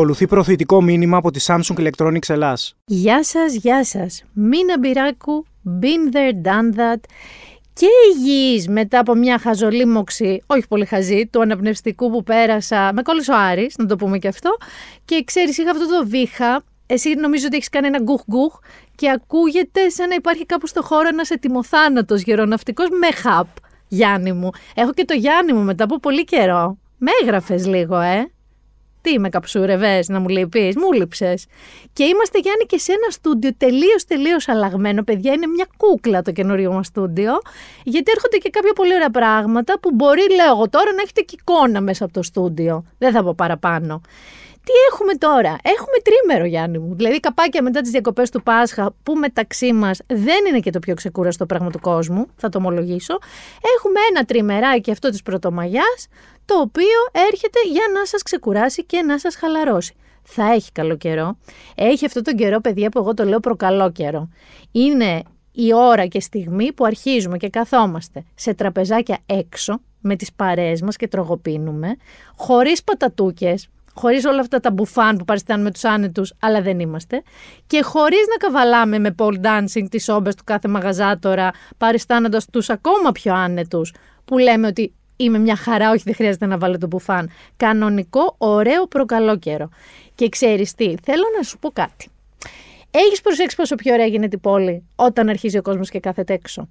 Ακολουθεί προθετικό μήνυμα από τη Samsung Electronics Ελλάς. Γεια σας, γεια σας. Μίνα Μπυράκου, been there, done that. Και υγιής μετά από μια χαζολίμωξη, όχι πολύ χαζή, του αναπνευστικού που πέρασα, με κόλλησε ο Άρης, να το πούμε και αυτό. Και ξέρεις, είχα αυτό το βήχα, εσύ νομίζω ότι έχεις κάνει ένα γκουχ γκουχ και ακούγεται σαν να υπάρχει κάπου στο χώρο ένας ετοιμοθάνατος γεροναυτικός με χαπ, Γιάννη μου. Έχω και το Γιάννη μου μετά από πολύ καιρό. Με έγραφες λίγο, ε. Τι με καψούρευε να μου λείπεις, μου λείψες. Και είμαστε Γιάννη και σε ένα στούντιο τελείως τελείως αλλαγμένο. Παιδιά, είναι μια κούκλα το καινούριο μας στούντιο. Γιατί έρχονται και κάποια πολύ ωραία πράγματα που μπορεί, λέω εγώ τώρα, να έχετε και εικόνα μέσα από το στούντιο. Δεν θα πω παραπάνω. Τι έχουμε τώρα; Έχουμε τρίμερο, Γιάννη μου. Δηλαδή, καπάκια μετά τις διακοπές του Πάσχα, που μεταξύ μας δεν είναι και το πιο ξεκούραστο πράγμα του κόσμου, θα το ομολογήσω. Έχουμε ένα τριμεράκι αυτό της Πρωτομαγιάς, το οποίο έρχεται για να σας ξεκουράσει και να σας χαλαρώσει. Θα έχει καλό καιρό. Έχει αυτό τον καιρό, παιδιά, που εγώ το λέω προκαλό καιρό. Είναι η ώρα και στιγμή που αρχίζουμε και καθόμαστε σε τραπεζάκια έξω με τις παρέες μας και τρογοπίνουμε, χωρίς πατατούκες, χωρίς όλα αυτά τα μπουφάν που παριστάνουμε τους άνετους, αλλά δεν είμαστε, και χωρίς να καβαλάμε με pole dancing τις όμπες του κάθε μαγαζάτορα, παριστάνοντας τους ακόμα πιο άνετους, που λέμε ότι είμαι μια χαρά, όχι δεν χρειάζεται να βάλω το μπουφάν. Κανονικό, ωραίο, προκαλό καιρό. Και ξέρεις τι, θέλω να σου πω κάτι. Έχεις προσέξει πόσο πιο ωραία γίνεται η πόλη όταν αρχίζει ο κόσμος και κάθεται έξω;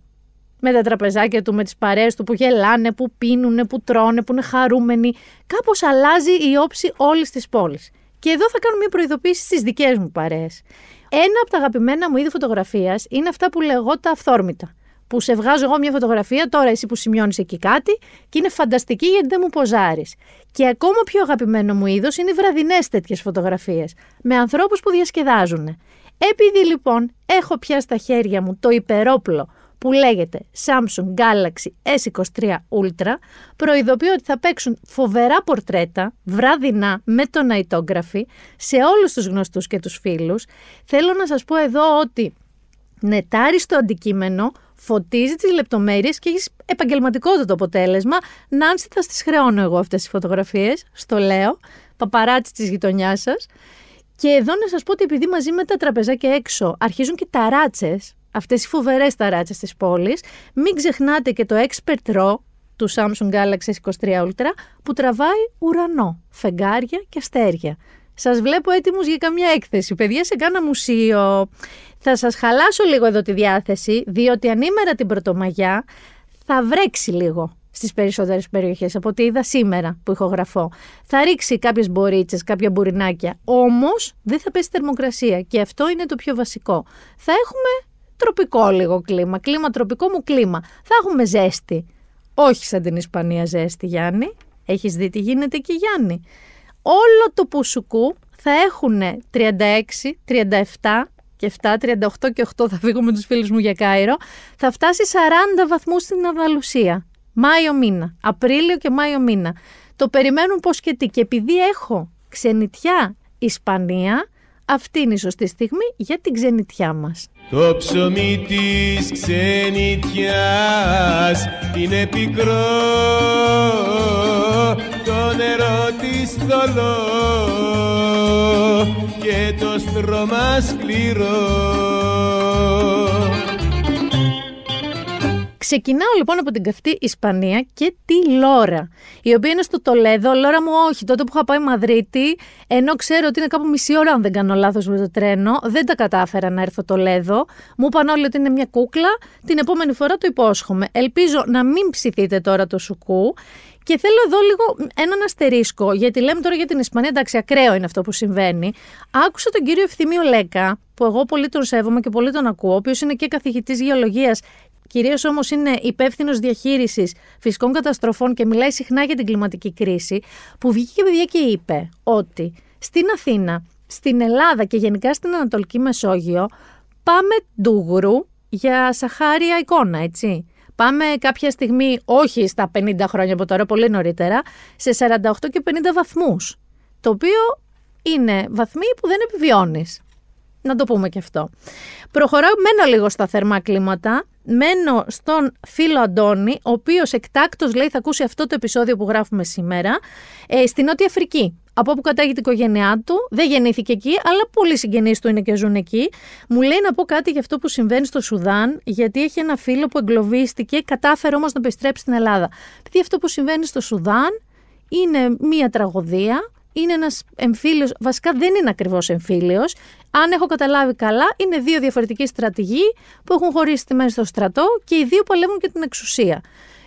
Με τα τραπεζάκια του, με τις παρέες του που γελάνε, που πίνουν, που τρώνε, που είναι χαρούμενοι. Κάπως αλλάζει η όψη όλης της πόλης. Και εδώ θα κάνω μια προειδοποίηση στις δικές μου παρέες. Ένα από τα αγαπημένα μου είδη φωτογραφίας είναι αυτά που λεγώ τα αυθόρμητα που σε βγάζω εγώ μια φωτογραφία, τώρα εσύ που σημειώνεις εκεί κάτι, και είναι φανταστική γιατί δεν μου ποζάρεις. Και ακόμα πιο αγαπημένο μου είδος είναι οι βραδινές τέτοιες φωτογραφίες, με ανθρώπους που διασκεδάζουν. Επειδή λοιπόν έχω πια στα χέρια μου το υπερόπλο που λέγεται Samsung Galaxy S23 Ultra, προειδοποιώ ότι θα παίξουν φοβερά πορτρέτα, βραδινά, με τον ναϊτόγραφη, σε όλους τους γνωστούς και τους φίλους. Θέλω να σας πω εδώ ότι νετάρει στο αντικείμενο, φωτίζεις τις λεπτομέρειες και έχεις επαγγελματικότατο το αποτέλεσμα. Νάνση, θα στις χρεώνω εγώ αυτές τις φωτογραφίες. Στο λέω. Παπαράτσι της γειτονιάς σας. Και εδώ να σας πω ότι επειδή μαζί με τα τραπεζάκια έξω αρχίζουν και τα ράτσε, αυτές οι φοβερές ταράτσε της πόλης, μην ξεχνάτε και το Expert Raw του Samsung Galaxy S23 Ultra που τραβάει ουρανό, φεγγάρια και αστέρια. Σας βλέπω έτοιμους για καμιά έκθεση. Παιδιά, σε κάνα μουσείο. Θα σας χαλάσω λίγο εδώ τη διάθεση, διότι ανήμερα την Πρωτομαγιά θα βρέξει λίγο στις περισσότερες περιοχές από ό,τι είδα σήμερα που ηχογραφώ. Θα ρίξει κάποιες μπορίτσες, κάποια μπουρινάκια, όμως δεν θα πέσει θερμοκρασία και αυτό είναι το πιο βασικό. Θα έχουμε τροπικό λίγο κλίμα, κλίμα τροπικό μου κλίμα. Θα έχουμε ζέστη. Όχι σαν την Ισπανία ζέστη, Γιάννη. Έχεις δει τι γίνεται και Γιάννη. Όλο το πουσουκού θα έχουν 36, 37, και 7, 38 και 8 θα φύγω με τους φίλους μου για Κάιρο, θα φτάσει 40 βαθμούς στην Ανδαλουσία. Μάιο μήνα, Απρίλιο και Μάιο μήνα. Το περιμένουν πώς και τι. Και επειδή έχω ξενιτιά Ισπανία, αυτή είναι η σωστή στιγμή για την ξενιτιά μας. Το ψωμί της ξενιτιάς είναι πικρό. Το νερό της θολό και το στρώμα σκληρό Ξεκινάω λοιπόν από την καυτή Ισπανία και τη Λόρα, η οποία είναι στο Τολέδο. Λόρα μου, όχι, τότε που είχα πάει Μαδρίτη, ενώ ξέρω ότι είναι κάπου μισή ώρα, αν δεν κάνω λάθος με το τρένο, δεν τα κατάφερα να έρθω Τολέδο. Μου είπαν όλοι ότι είναι μια κούκλα. Την επόμενη φορά το υπόσχομαι. Ελπίζω να μην ψηθείτε τώρα το σουκού. Και θέλω εδώ λίγο έναν αστερίσκο, γιατί λέμε τώρα για την Ισπανία, εντάξει, ακραίο είναι αυτό που συμβαίνει. Άκουσα τον κύριο Ευθύμιο Λέκα, που εγώ πολύ τον σέβομαι και πολύ τον ακούω, ο οποίος είναι και καθηγητής γεωλογίας Κυρίως όμως είναι υπεύθυνος διαχείρισης φυσικών καταστροφών και μιλάει συχνά για την κλιματική κρίση, που βγήκε παιδιά και είπε ότι στην Αθήνα, στην Ελλάδα και γενικά στην Ανατολική Μεσόγειο πάμε ντούγρου για σαχάρια εικόνα, έτσι. Πάμε κάποια στιγμή, όχι στα 50 χρόνια από τώρα, πολύ νωρίτερα, σε 48 και 50 βαθμούς. Το οποίο είναι βαθμοί που δεν επιβιώνεις. Να το πούμε και αυτό. Προχωράω μένα λίγο στα θερμά κλίματα, μένω στον φίλο Αντώνη, ο οποίος εκτάκτος λέει θα ακούσει αυτό το επεισόδιο που γράφουμε σήμερα, ε, στη Νότια Αφρική. Από όπου κατάγει την οικογένειά του, δεν γεννήθηκε εκεί, αλλά πολλοί συγγενείς του είναι και ζουν εκεί. Μου λέει να πω κάτι για αυτό που συμβαίνει στο Σουδάν, γιατί έχει ένα φίλο που εγκλωβίστηκε, κατάφερε όμως να επιστρέψει στην Ελλάδα. Γιατί αυτό που συμβαίνει στο Σουδάν είναι μία τραγωδία είναι ένας εμφύλιος, βασικά δεν είναι ακριβώς εμφύλιος. Αν έχω καταλάβει καλά, είναι δύο διαφορετικοί στρατηγοί που έχουν χωρίσει τη μέση στο στρατό και οι δύο παλεύουν και την εξουσία.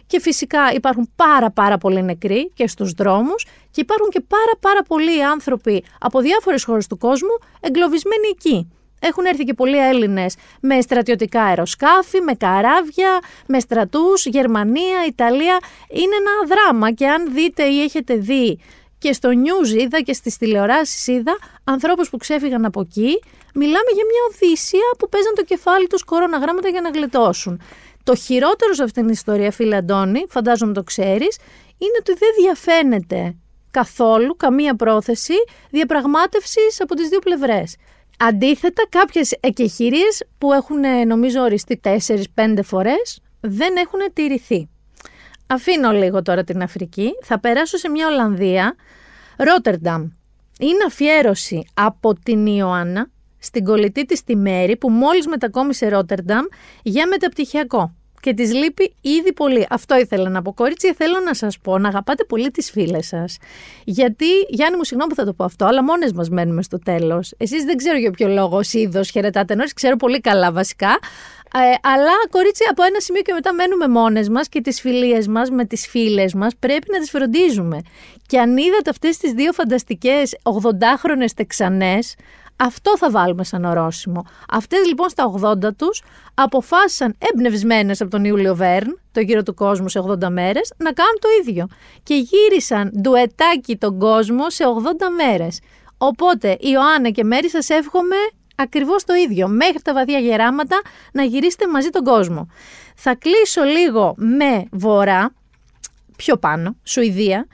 Και φυσικά υπάρχουν πάρα πάρα πολλοί νεκροί και στους δρόμους και υπάρχουν και πάρα πάρα πολλοί άνθρωποι από διάφορες χώρες του κόσμου εγκλωβισμένοι εκεί. Έχουν έρθει και πολλοί Έλληνες με στρατιωτικά αεροσκάφη, με καράβια, με στρατούς, Γερμανία, Ιταλία. Είναι ένα δράμα και αν δείτε ή έχετε δει και στο news είδα και στις τηλεοράσεις είδα ανθρώπους που ξέφυγαν από εκεί. Μιλάμε για μια οδύσσια που παίζαν το κεφάλι τους κοροναγράμματα για να γλιτώσουν. Το χειρότερο σε αυτήν την ιστορία, φίλε Αντώνη, φαντάζομαι το ξέρεις, είναι ότι δεν διαφαίνεται καθόλου καμία πρόθεση διαπραγμάτευσης από τις δύο πλευρές. Αντίθετα, κάποιες εκεχηρίες που έχουν νομίζω οριστεί 4-5 φορές δεν έχουν τηρηθεί. Αφήνω λίγο τώρα την Αφρική. Θα περάσω σε μια Ολλανδία, Ρότερνταμ. Είναι αφιέρωση από την Ιωάννα στην κολλητή της τη Μέρη που μόλις μετακόμισε Ρότερνταμ για μεταπτυχιακό. Και της λείπει ήδη πολύ. Αυτό ήθελα να πω. Κορίτσι, θέλω να σας πω να αγαπάτε πολύ τις φίλες σας. Γιατί, Γιάννη μου, συγγνώμη που θα το πω αυτό, αλλά μόνες μας μένουμε στο τέλος. Εσείς δεν ξέρω για ποιο λόγο ως είδος χαιρετάτε ενώ ξέρω πολύ καλά βασικά. Ε, αλλά κορίτσι, από ένα σημείο και μετά μένουμε μόνες μας και τις φιλίες μας με τις φίλες μας πρέπει να τις φροντίζουμε. Και αν είδατε αυτές τις δύο φανταστικές 80χρονε τεξανές, αυτό θα βάλουμε σαν ορόσημο. Αυτές λοιπόν στα 80 τους αποφάσισαν εμπνευσμένες από τον Ιούλιο Βέρν, το γύρο του κόσμου σε 80 μέρες, να κάνουν το ίδιο. Και γύρισαν ντουετάκι τον κόσμο σε 80 μέρες. Οπότε, Ιωάννα και Μέρη, σας εύχομαι ακριβώς το ίδιο. Μέχρι τα βαθιά γεράματα να γυρίσετε μαζί τον κόσμο. Θα κλείσω λίγο με βορρά, πιο πάνω, Σουηδία.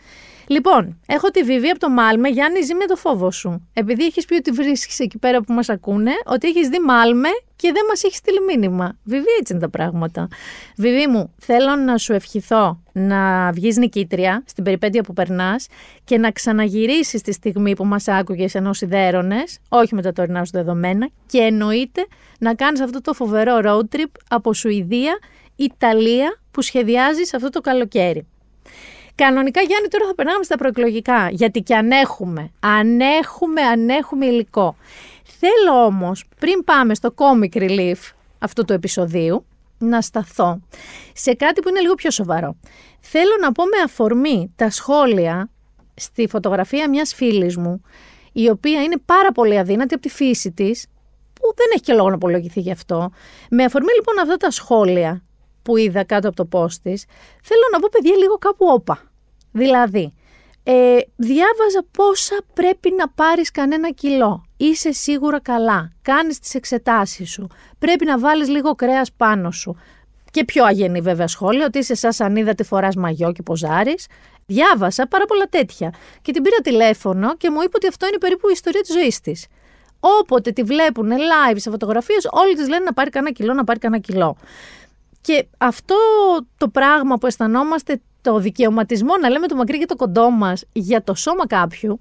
Λοιπόν, έχω τη Βιβί από το Μάλμε. Γιάννη, ζει με το φόβο σου. Επειδή έχεις πει ότι βρίσκεις εκεί πέρα που μας ακούνε, ότι έχεις δει Μάλμε και δεν μας έχεις στείλει μήνυμα. Βιβί, έτσι είναι τα πράγματα. Βιβί μου, θέλω να σου ευχηθώ να βγεις νικήτρια στην περιπέτεια που περνάς και να ξαναγυρίσεις τη στιγμή που μας άκουγες ενώ σιδέρωνες, όχι με τα τωρινά σου δεδομένα, και εννοείται να κάνεις αυτό το φοβερό road trip από Σουηδία, Ιταλία που σχεδιάζεις αυτό το καλοκαίρι. Κανονικά, Γιάννη, τώρα θα περνάμε στα προεκλογικά. Γιατί και αν έχουμε, αν έχουμε, αν έχουμε υλικό. Θέλω όμως, πριν πάμε στο comic relief αυτού του επεισοδίου, να σταθώ σε κάτι που είναι λίγο πιο σοβαρό. Θέλω να πω με αφορμή τα σχόλια στη φωτογραφία μιας φίλης μου, η οποία είναι πάρα πολύ αδύνατη από τη φύση της, που δεν έχει και λόγο να απολογηθεί γι' αυτό. Με αφορμή λοιπόν αυτά τα σχόλια που είδα κάτω από το post της, θέλω να πω παιδιά λίγο κάπου όπα. Δηλαδή, ε, διάβαζα πόσα πρέπει να πάρεις κανένα κιλό. Είσαι σίγουρα καλά. Κάνεις τις εξετάσεις σου. Πρέπει να βάλεις λίγο κρέας πάνω σου. Και πιο αγενή βέβαια σχόλια, ότι είσαι σαν σανίδα τη φοράς μαγιό και ποζάρεις. Διάβασα πάρα πολλά τέτοια. Και την πήρα τηλέφωνο και μου είπε ότι αυτό είναι περίπου η ιστορία της ζωής της. Όποτε τη βλέπουν live σε φωτογραφίες, όλοι της λένε να πάρει κανένα κιλό, να πάρει κανένα κιλό. Και αυτό το πράγμα που αισθανόμαστε το δικαιωματισμό να λέμε το μακρύ και το κοντό μας για το σώμα κάποιου,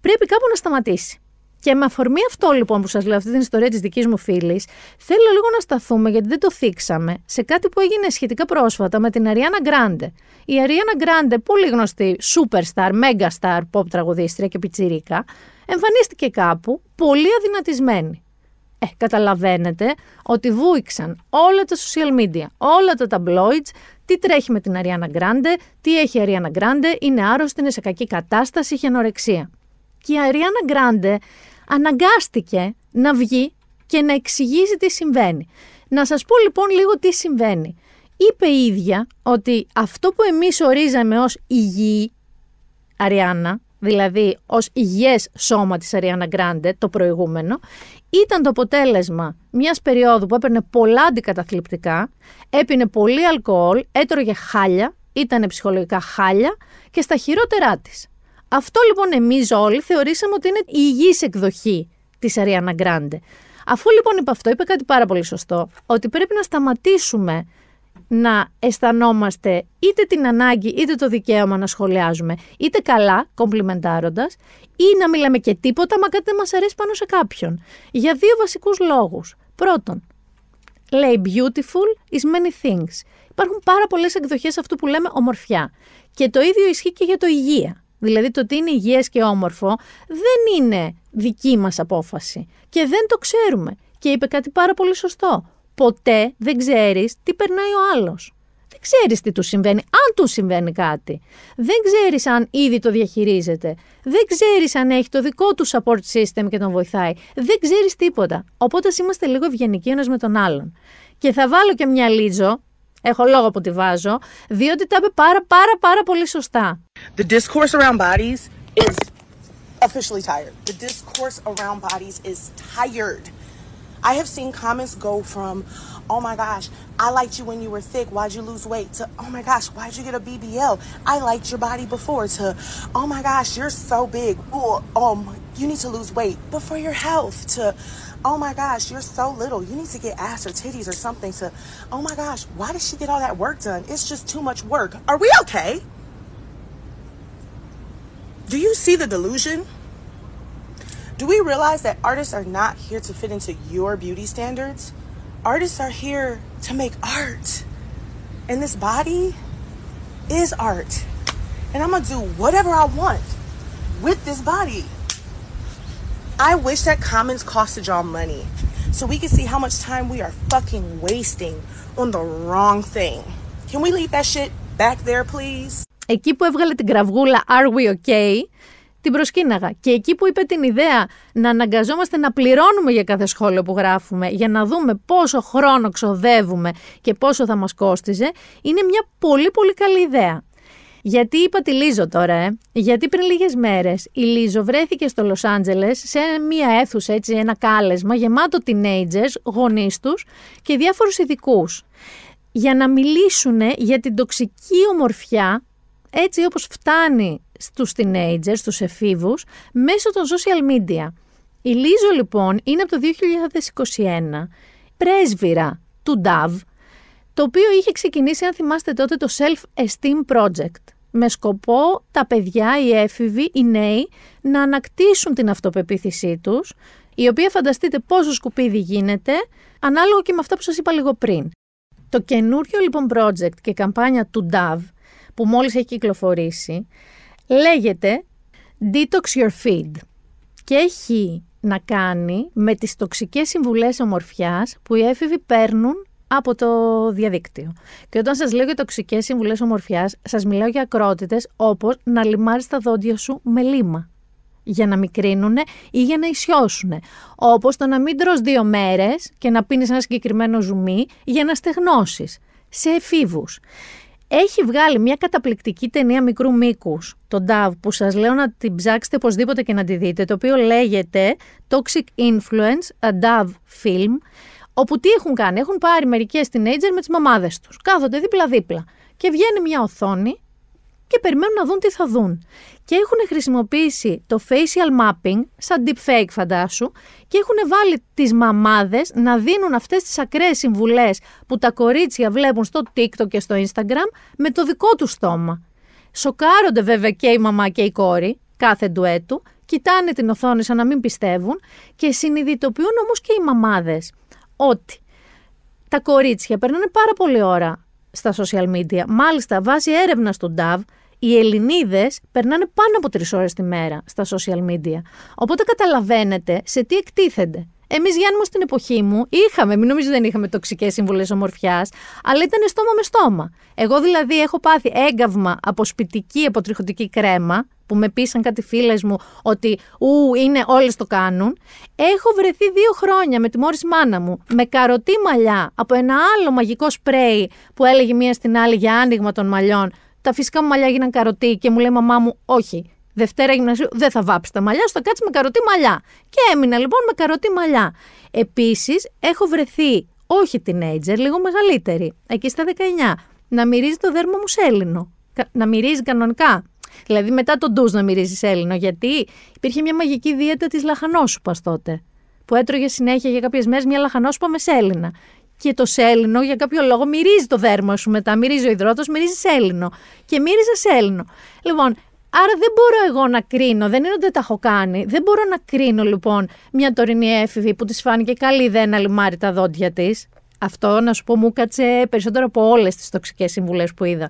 πρέπει κάπου να σταματήσει. Και με αφορμή αυτό λοιπόν που σας λέω, αυτή την ιστορία της δικής μου φίλης, θέλω λίγο να σταθούμε, γιατί δεν το θίξαμε, σε κάτι που έγινε σχετικά πρόσφατα με την Αριάννα Γκράντε. Η Αριάννα Γκράντε, πολύ γνωστή superstar, megastar, pop τραγουδίστρια και πιτσιρίκα, εμφανίστηκε κάπου πολύ αδυνατισμένη. Ε, καταλαβαίνετε ότι βούηξαν όλα τα social media, όλα τα tabloids, τι τρέχει με την Αριάννα Γκράντε, τι έχει η Αριάννα Γκράντε, είναι άρρωστη, είναι σε κακή κατάσταση, έχει ανορεξία. Και η Αριάννα Γκράντε αναγκάστηκε να βγει και να εξηγήσει τι συμβαίνει. Να σας πω λοιπόν λίγο τι συμβαίνει. Είπε η ίδια ότι αυτό που εμείς ορίζαμε ως υγιή Αριάννα, δηλαδή ως υγιές σώμα της Αριάννα Γκράντε, το προηγούμενο, ήταν το αποτέλεσμα μιας περίοδου που έπαιρνε πολλά αντικαταθλιπτικά, έπινε πολύ αλκοόλ, έτρωγε χάλια, ήταν ψυχολογικά χάλια και στα χειρότερά της. Αυτό λοιπόν εμείς όλοι θεωρήσαμε ότι είναι η υγιής εκδοχή της Αριάννα Γκράντε. Αφού λοιπόν είπε αυτό, είπε κάτι πάρα πολύ σωστό. Ότι πρέπει να σταματήσουμε να αισθανόμαστε είτε την ανάγκη είτε το δικαίωμα να σχολιάζουμε, είτε καλά, κομπλιμεντάροντας, ή να μιλάμε και τίποτα, μα κάτι δεν μας αρέσει πάνω σε κάποιον. Για δύο βασικούς λόγους. Πρώτον, λέει beautiful is many things. Υπάρχουν πάρα πολλές εκδοχές αυτού που λέμε ομορφιά. Και το ίδιο ισχύει και για το υγεία. Δηλαδή το ότι είναι υγιές και όμορφο δεν είναι δική μας απόφαση και δεν το ξέρουμε. Και είπε κάτι πάρα πολύ σωστό. Ποτέ δεν ξέρεις τι περνάει ο άλλος. Δεν ξέρεις τι του συμβαίνει, αν του συμβαίνει κάτι. Δεν ξέρεις αν ήδη το διαχειρίζεται. Δεν ξέρεις αν έχει το δικό του support system και τον βοηθάει. Δεν ξέρεις τίποτα. Οπότε είμαστε λίγο ευγενικοί ένας με τον άλλον. Και θα βάλω και μια λίτζο, έχω λόγο που τη βάζω, διότι τα είπε πάρα πάρα πάρα πολύ σωστά. The discourse around bodies is officially tired. The discourse around bodies is tired. I have seen comments go from, oh my gosh, I liked you when you were thick, why'd you lose weight? To, oh my gosh, why'd you get a BBL? I liked your body before. To, oh my gosh, you're so big. Ooh, um, you need to lose weight, but for your health. To, oh my gosh, you're so little. You need to get ass or titties or something. To, oh my gosh, why did she get all that work done? It's just too much work. Are we okay? Do you see the delusion? Do we realize that artists are not here to fit into your beauty standards? Artists are here to make art. And this body is art. And I'm gonna do whatever I want with this body. I wish that comments costed y'all money so we can see how much time we are fucking wasting on the wrong thing. Can we leave that shit back there, please? Εκεί που έβγαλε την κραυγούλα Are we okay, την προσκύναγα. Και εκεί που είπε την ιδέα να αναγκαζόμαστε να πληρώνουμε για κάθε σχόλιο που γράφουμε, για να δούμε πόσο χρόνο ξοδεύουμε και πόσο θα μας κόστιζε, είναι μια πολύ πολύ καλή ιδέα. Γιατί είπα τη Λίζο τώρα, ε; γιατί πριν λίγες μέρες η Λίζο βρέθηκε στο Λος Άντζελες σε μια αίθουσα, έτσι, ένα κάλεσμα γεμάτο teenagers, γονείς τους και διάφορους ειδικούς. για να μιλήσουν για την τοξική ομορφιά έτσι όπως φτάνει στους teenagers, στους εφήβους, μέσω των social media. Η Λίζο λοιπόν είναι από το 2021 πρέσβυρα του DAV, το οποίο είχε ξεκινήσει, αν θυμάστε τότε, το Self-Esteem Project, με σκοπό τα παιδιά, οι έφηβοι, οι νέοι, να ανακτήσουν την αυτοπεποίθησή τους, η οποία φανταστείτε πόσο σκουπίδι γίνεται, ανάλογα και με αυτά που σας είπα λίγο πριν. Το καινούριο λοιπόν project και καμπάνια του DAV, που μόλις έχει κυκλοφορήσει, λέγεται Detox Your Feed και έχει να κάνει με τις τοξικές συμβουλές ομορφιάς που οι έφηβοι παίρνουν από το διαδίκτυο. Και όταν σας λέω για τοξικές συμβουλές ομορφιάς, σας μιλάω για ακρότητες όπως να λιμάρεις τα δόντια σου με λίμα για να μικρύνουν ή για να ισιώσουν. Όπως το να μην τρως δύο μέρες και να πίνεις ένα συγκεκριμένο ζουμί για να στεγνώσεις σε εφήβους έχει βγάλει μια καταπληκτική ταινία μικρού μήκους, το DAV, που σας λέω να την ψάξετε οπωσδήποτε και να τη δείτε, το οποίο λέγεται Toxic Influence, a DAV film, όπου τι έχουν κάνει, έχουν πάρει μερικές teenager με τις μαμάδες τους, κάθονται δίπλα-δίπλα και βγαίνει μια οθόνη και περιμένουν να δουν τι θα δουν. Και έχουν χρησιμοποιήσει το facial mapping, σαν deepfake φαντάσου, και έχουν βάλει τις μαμάδες να δίνουν αυτές τις ακραίες συμβουλές που τα κορίτσια βλέπουν στο TikTok και στο Instagram με το δικό τους στόμα. Σοκάρονται βέβαια και η μαμά και η κόρη, κάθε ντουέτου, κοιτάνε την οθόνη σαν να μην πιστεύουν και συνειδητοποιούν όμως και οι μαμάδες ότι τα κορίτσια περνάνε πάρα πολύ ώρα στα social media. Μάλιστα, βάσει έρευνας του DAV, οι Ελληνίδες περνάνε πάνω από τρεις ώρες τη μέρα στα social media. Οπότε καταλαβαίνετε σε τι εκτίθενται. Εμείς, Γιάννη μου, στην εποχή μου είχαμε, μην νομίζω δεν είχαμε τοξικές συμβουλές ομορφιάς, αλλά ήταν στόμα με στόμα. Εγώ δηλαδή έχω πάθει έγκαυμα από σπιτική αποτριχωτική κρέμα, που με πείσαν κάτι φίλες μου ότι ου, είναι, όλες το κάνουν. Έχω βρεθεί δύο χρόνια με τη μόρι μάνα μου με καροτή μαλλιά από ένα άλλο μαγικό σπρέι που έλεγε μία στην άλλη για άνοιγμα των μαλλιών τα φυσικά μου μαλλιά γίναν καροτή και μου λέει μαμά μου, όχι. Δευτέρα γυμνασίου δεν θα βάψει τα μαλλιά, θα κάτσει με καροτή μαλλιά. Και έμεινα λοιπόν με καροτή μαλλιά. Επίσης, έχω βρεθεί, όχι teenager, λίγο μεγαλύτερη, εκεί στα 19, να μυρίζει το δέρμα μου σέλινο. Να μυρίζει κανονικά. Δηλαδή μετά τον ντουζ να μυρίζει σέλινο, γιατί υπήρχε μια μαγική δίαιτα της λαχανόσουπας τότε που έτρωγε συνέχεια για κάποιες μέρες μια λαχανόσπα με σέλινα. Και το σέλινο για κάποιο λόγο μυρίζει το δέρμα σου μετά. Μυρίζει ο υδρότος, μυρίζει σέλινο. Και μύριζε σέλινο. Λοιπόν, άρα δεν μπορώ εγώ να κρίνω, δεν είναι ότι δεν τα έχω κάνει. Δεν μπορώ να κρίνω λοιπόν μια τωρινή έφηβη που της φάνηκε καλή ιδέα να λιμάρει τα δόντια της. Αυτό να σου πω μου κάτσε περισσότερο από όλες τις τοξικές συμβουλές που είδα.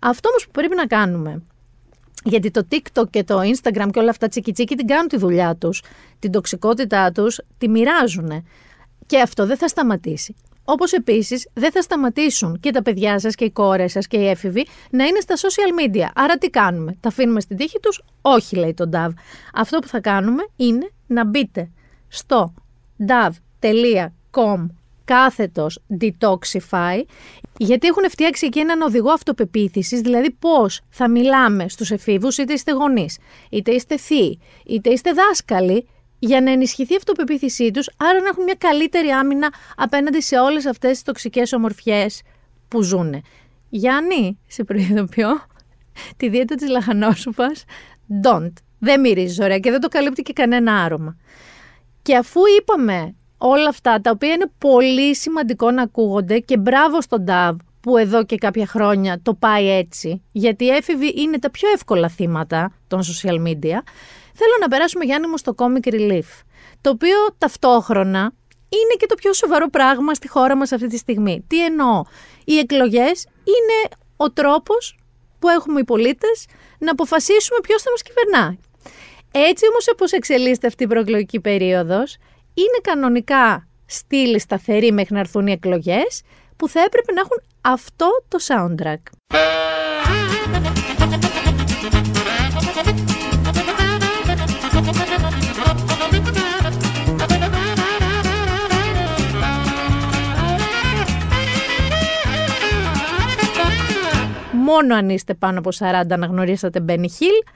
Αυτό όμως που πρέπει να κάνουμε γιατί το TikTok και το Instagram και όλα αυτά τσικιτσίκι την κάνουν τη δουλειά τους. Την τοξικότητά τους τη μοιράζουν. Και αυτό δεν θα σταματήσει. Όπως επίσης δεν θα σταματήσουν και τα παιδιά σας και οι κόρες σας και οι έφηβοι να είναι στα social media. Άρα τι κάνουμε, τα αφήνουμε στην τύχη τους, Όχι, λέει το DAV. Αυτό που θα κάνουμε είναι να μπείτε στο dav.com κάθετος detoxify, γιατί έχουν φτιάξει εκεί έναν οδηγό αυτοπεποίθησης, δηλαδή πώς θα μιλάμε στους εφήβους, είτε είστε γονείς, είτε είστε θείοι, είτε είστε δάσκαλοι, για να ενισχυθεί η αυτοπεποίθησή τους, άρα να έχουν μια καλύτερη άμυνα απέναντι σε όλες αυτές τις τοξικές ομορφιές που ζουν. Γιάννη, σε προειδοποιώ, τη δίαιτα της λαχανόσουπας, don't. Δεν μυρίζεις ωραία και δεν το καλύπτει και κανένα άρωμα. Και αφού είπαμε όλα αυτά τα οποία είναι πολύ σημαντικό να ακούγονται και μπράβο στον Νταβ που εδώ και κάποια χρόνια το πάει έτσι, γιατί οι έφηβοι είναι τα πιο εύκολα θύματα των social media, θέλω να περάσουμε Γιάννη μου στο Comic Relief, το οποίο ταυτόχρονα είναι και το πιο σοβαρό πράγμα στη χώρα μας αυτή τη στιγμή. Τι εννοώ, οι εκλογές είναι ο τρόπος που έχουμε οι πολίτες να αποφασίσουμε ποιος θα μας κυβερνά. Έτσι όμως όπως εξελίσσεται αυτή η προεκλογική περίοδος, είναι κανονικά στήλη σταθερή μέχρι να έρθουν οι εκλογές που θα έπρεπε να έχουν αυτό το soundtrack. Μόνο αν είστε πάνω από 40 να γνωρίσατε Benny Hill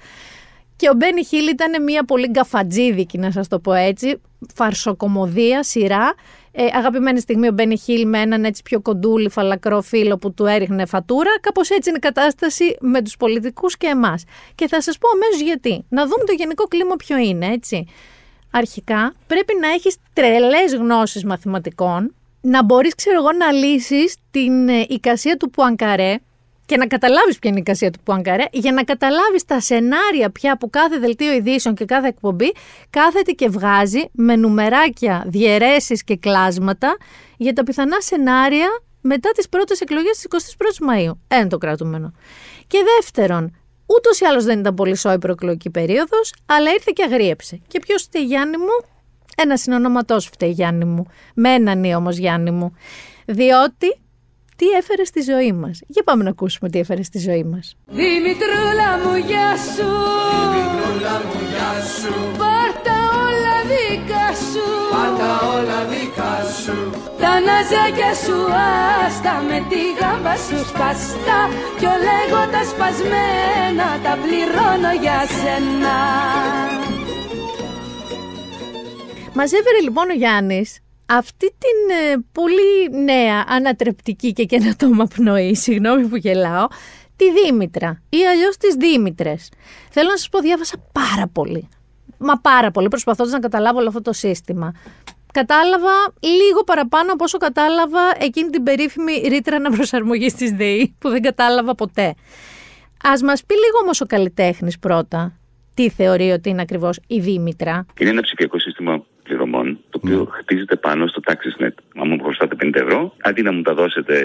και ο Μπένι Χίλ ήταν μια πολύ γκαφατζίδικη, να σας το πω έτσι, φαρσοκομωδία, σειρά. Ε, αγαπημένη στιγμή ο Μπένι Χίλ με έναν έτσι πιο κοντούλι φαλακρό φίλο που του έριχνε φατούρα. Κάπως έτσι είναι η κατάσταση με τους πολιτικούς και εμάς. Και θα σας πω αμέσως γιατί. Να δούμε το γενικό κλίμα ποιο είναι, έτσι. Αρχικά πρέπει να έχεις τρελές γνώσεις μαθηματικών, να μπορείς, ξέρω εγώ, να λύσεις την ε, εικασία του Πουανκαρέ, και να καταλάβεις ποια είναι η εικασία του Πουανκαρέ, για να καταλάβεις τα σενάρια πια που κάθε δελτίο ειδήσεων και κάθε εκπομπή κάθεται και βγάζει με νουμεράκια, διαιρέσεις και κλάσματα για τα πιθανά σενάρια μετά τις πρώτες εκλογές της 21η Μαου. Ένα το κρατούμενο. Και δεύτερον, ούτως ή άλλως δεν ήταν πολύ σώη προεκλογική περίοδος, αλλά ήρθε και αγρίεψε. Και ποιος φταίει Γιάννη μου, ένας συνονοματό φταίει Γιάννη μου. Με έναν όμως Γιάννη μου. Διότι τι έφερε στη ζωή μας. Για πάμε να ακούσουμε τι έφερε στη ζωή μας. Δημητρούλα μου γεια σου. Δημητρούλα μου γεια σου. Πάρτα όλα δικά σου. Πάρτα όλα δικά σου. Τα ναζάκια σου άστα με τη γάμπα σου σπαστά. Κι ολέγω τα σπασμένα τα πληρώνω για σένα. Μαζεύερε λοιπόν ο Γιάννης αυτή την ε, πολύ νέα, ανατρεπτική και καινοτόμα πνοή, συγγνώμη που γελάω, τη Δήμητρα ή αλλιώς τις Δήμητρες. Θέλω να σας πω, διάβασα πάρα πολύ. Μα πάρα πολύ, προσπαθώντας να καταλάβω όλο αυτό το σύστημα. Κατάλαβα λίγο παραπάνω από όσο κατάλαβα εκείνη την περίφημη ρήτρα αναπροσαρμογής της ΔΕΗ, που δεν κατάλαβα ποτέ. Α μας πει λίγο όμως ο καλλιτέχνης πρώτα, τι θεωρεί ότι είναι ακριβώς η Δήμητρα. Είναι ένα ψηφιακό σύστημα πληρωμών, το οποίο mm. χτίζεται πάνω στο TaxisNet. Αν μου χρωστάτε 50 ευρώ, αντί να μου τα δώσετε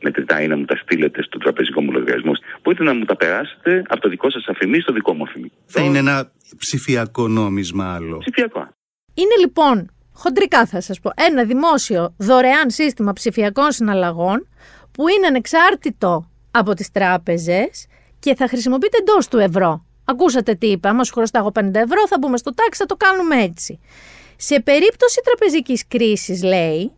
μετρητά ή να μου τα στείλετε στο τραπεζικό μου λογαριασμό, μπορείτε να μου τα περάσετε από το δικό σας αφημί στο δικό μου αφημί. Θα είναι ένα ψηφιακό νόμισμα άλλο. Ψηφιακό. Είναι λοιπόν, χοντρικά θα σας πω, ένα δημόσιο δωρεάν σύστημα ψηφιακών συναλλαγών που είναι ανεξάρτητο από τις τράπεζες και θα χρησιμοποιείται εντός του ευρώ. Ακούσατε τι είπα, άμα σου χρωστάω 50 ευρώ θα μπούμε στο τάξη, θα το κάνουμε έτσι. Σε περίπτωση τραπεζικής κρίσης, λέει,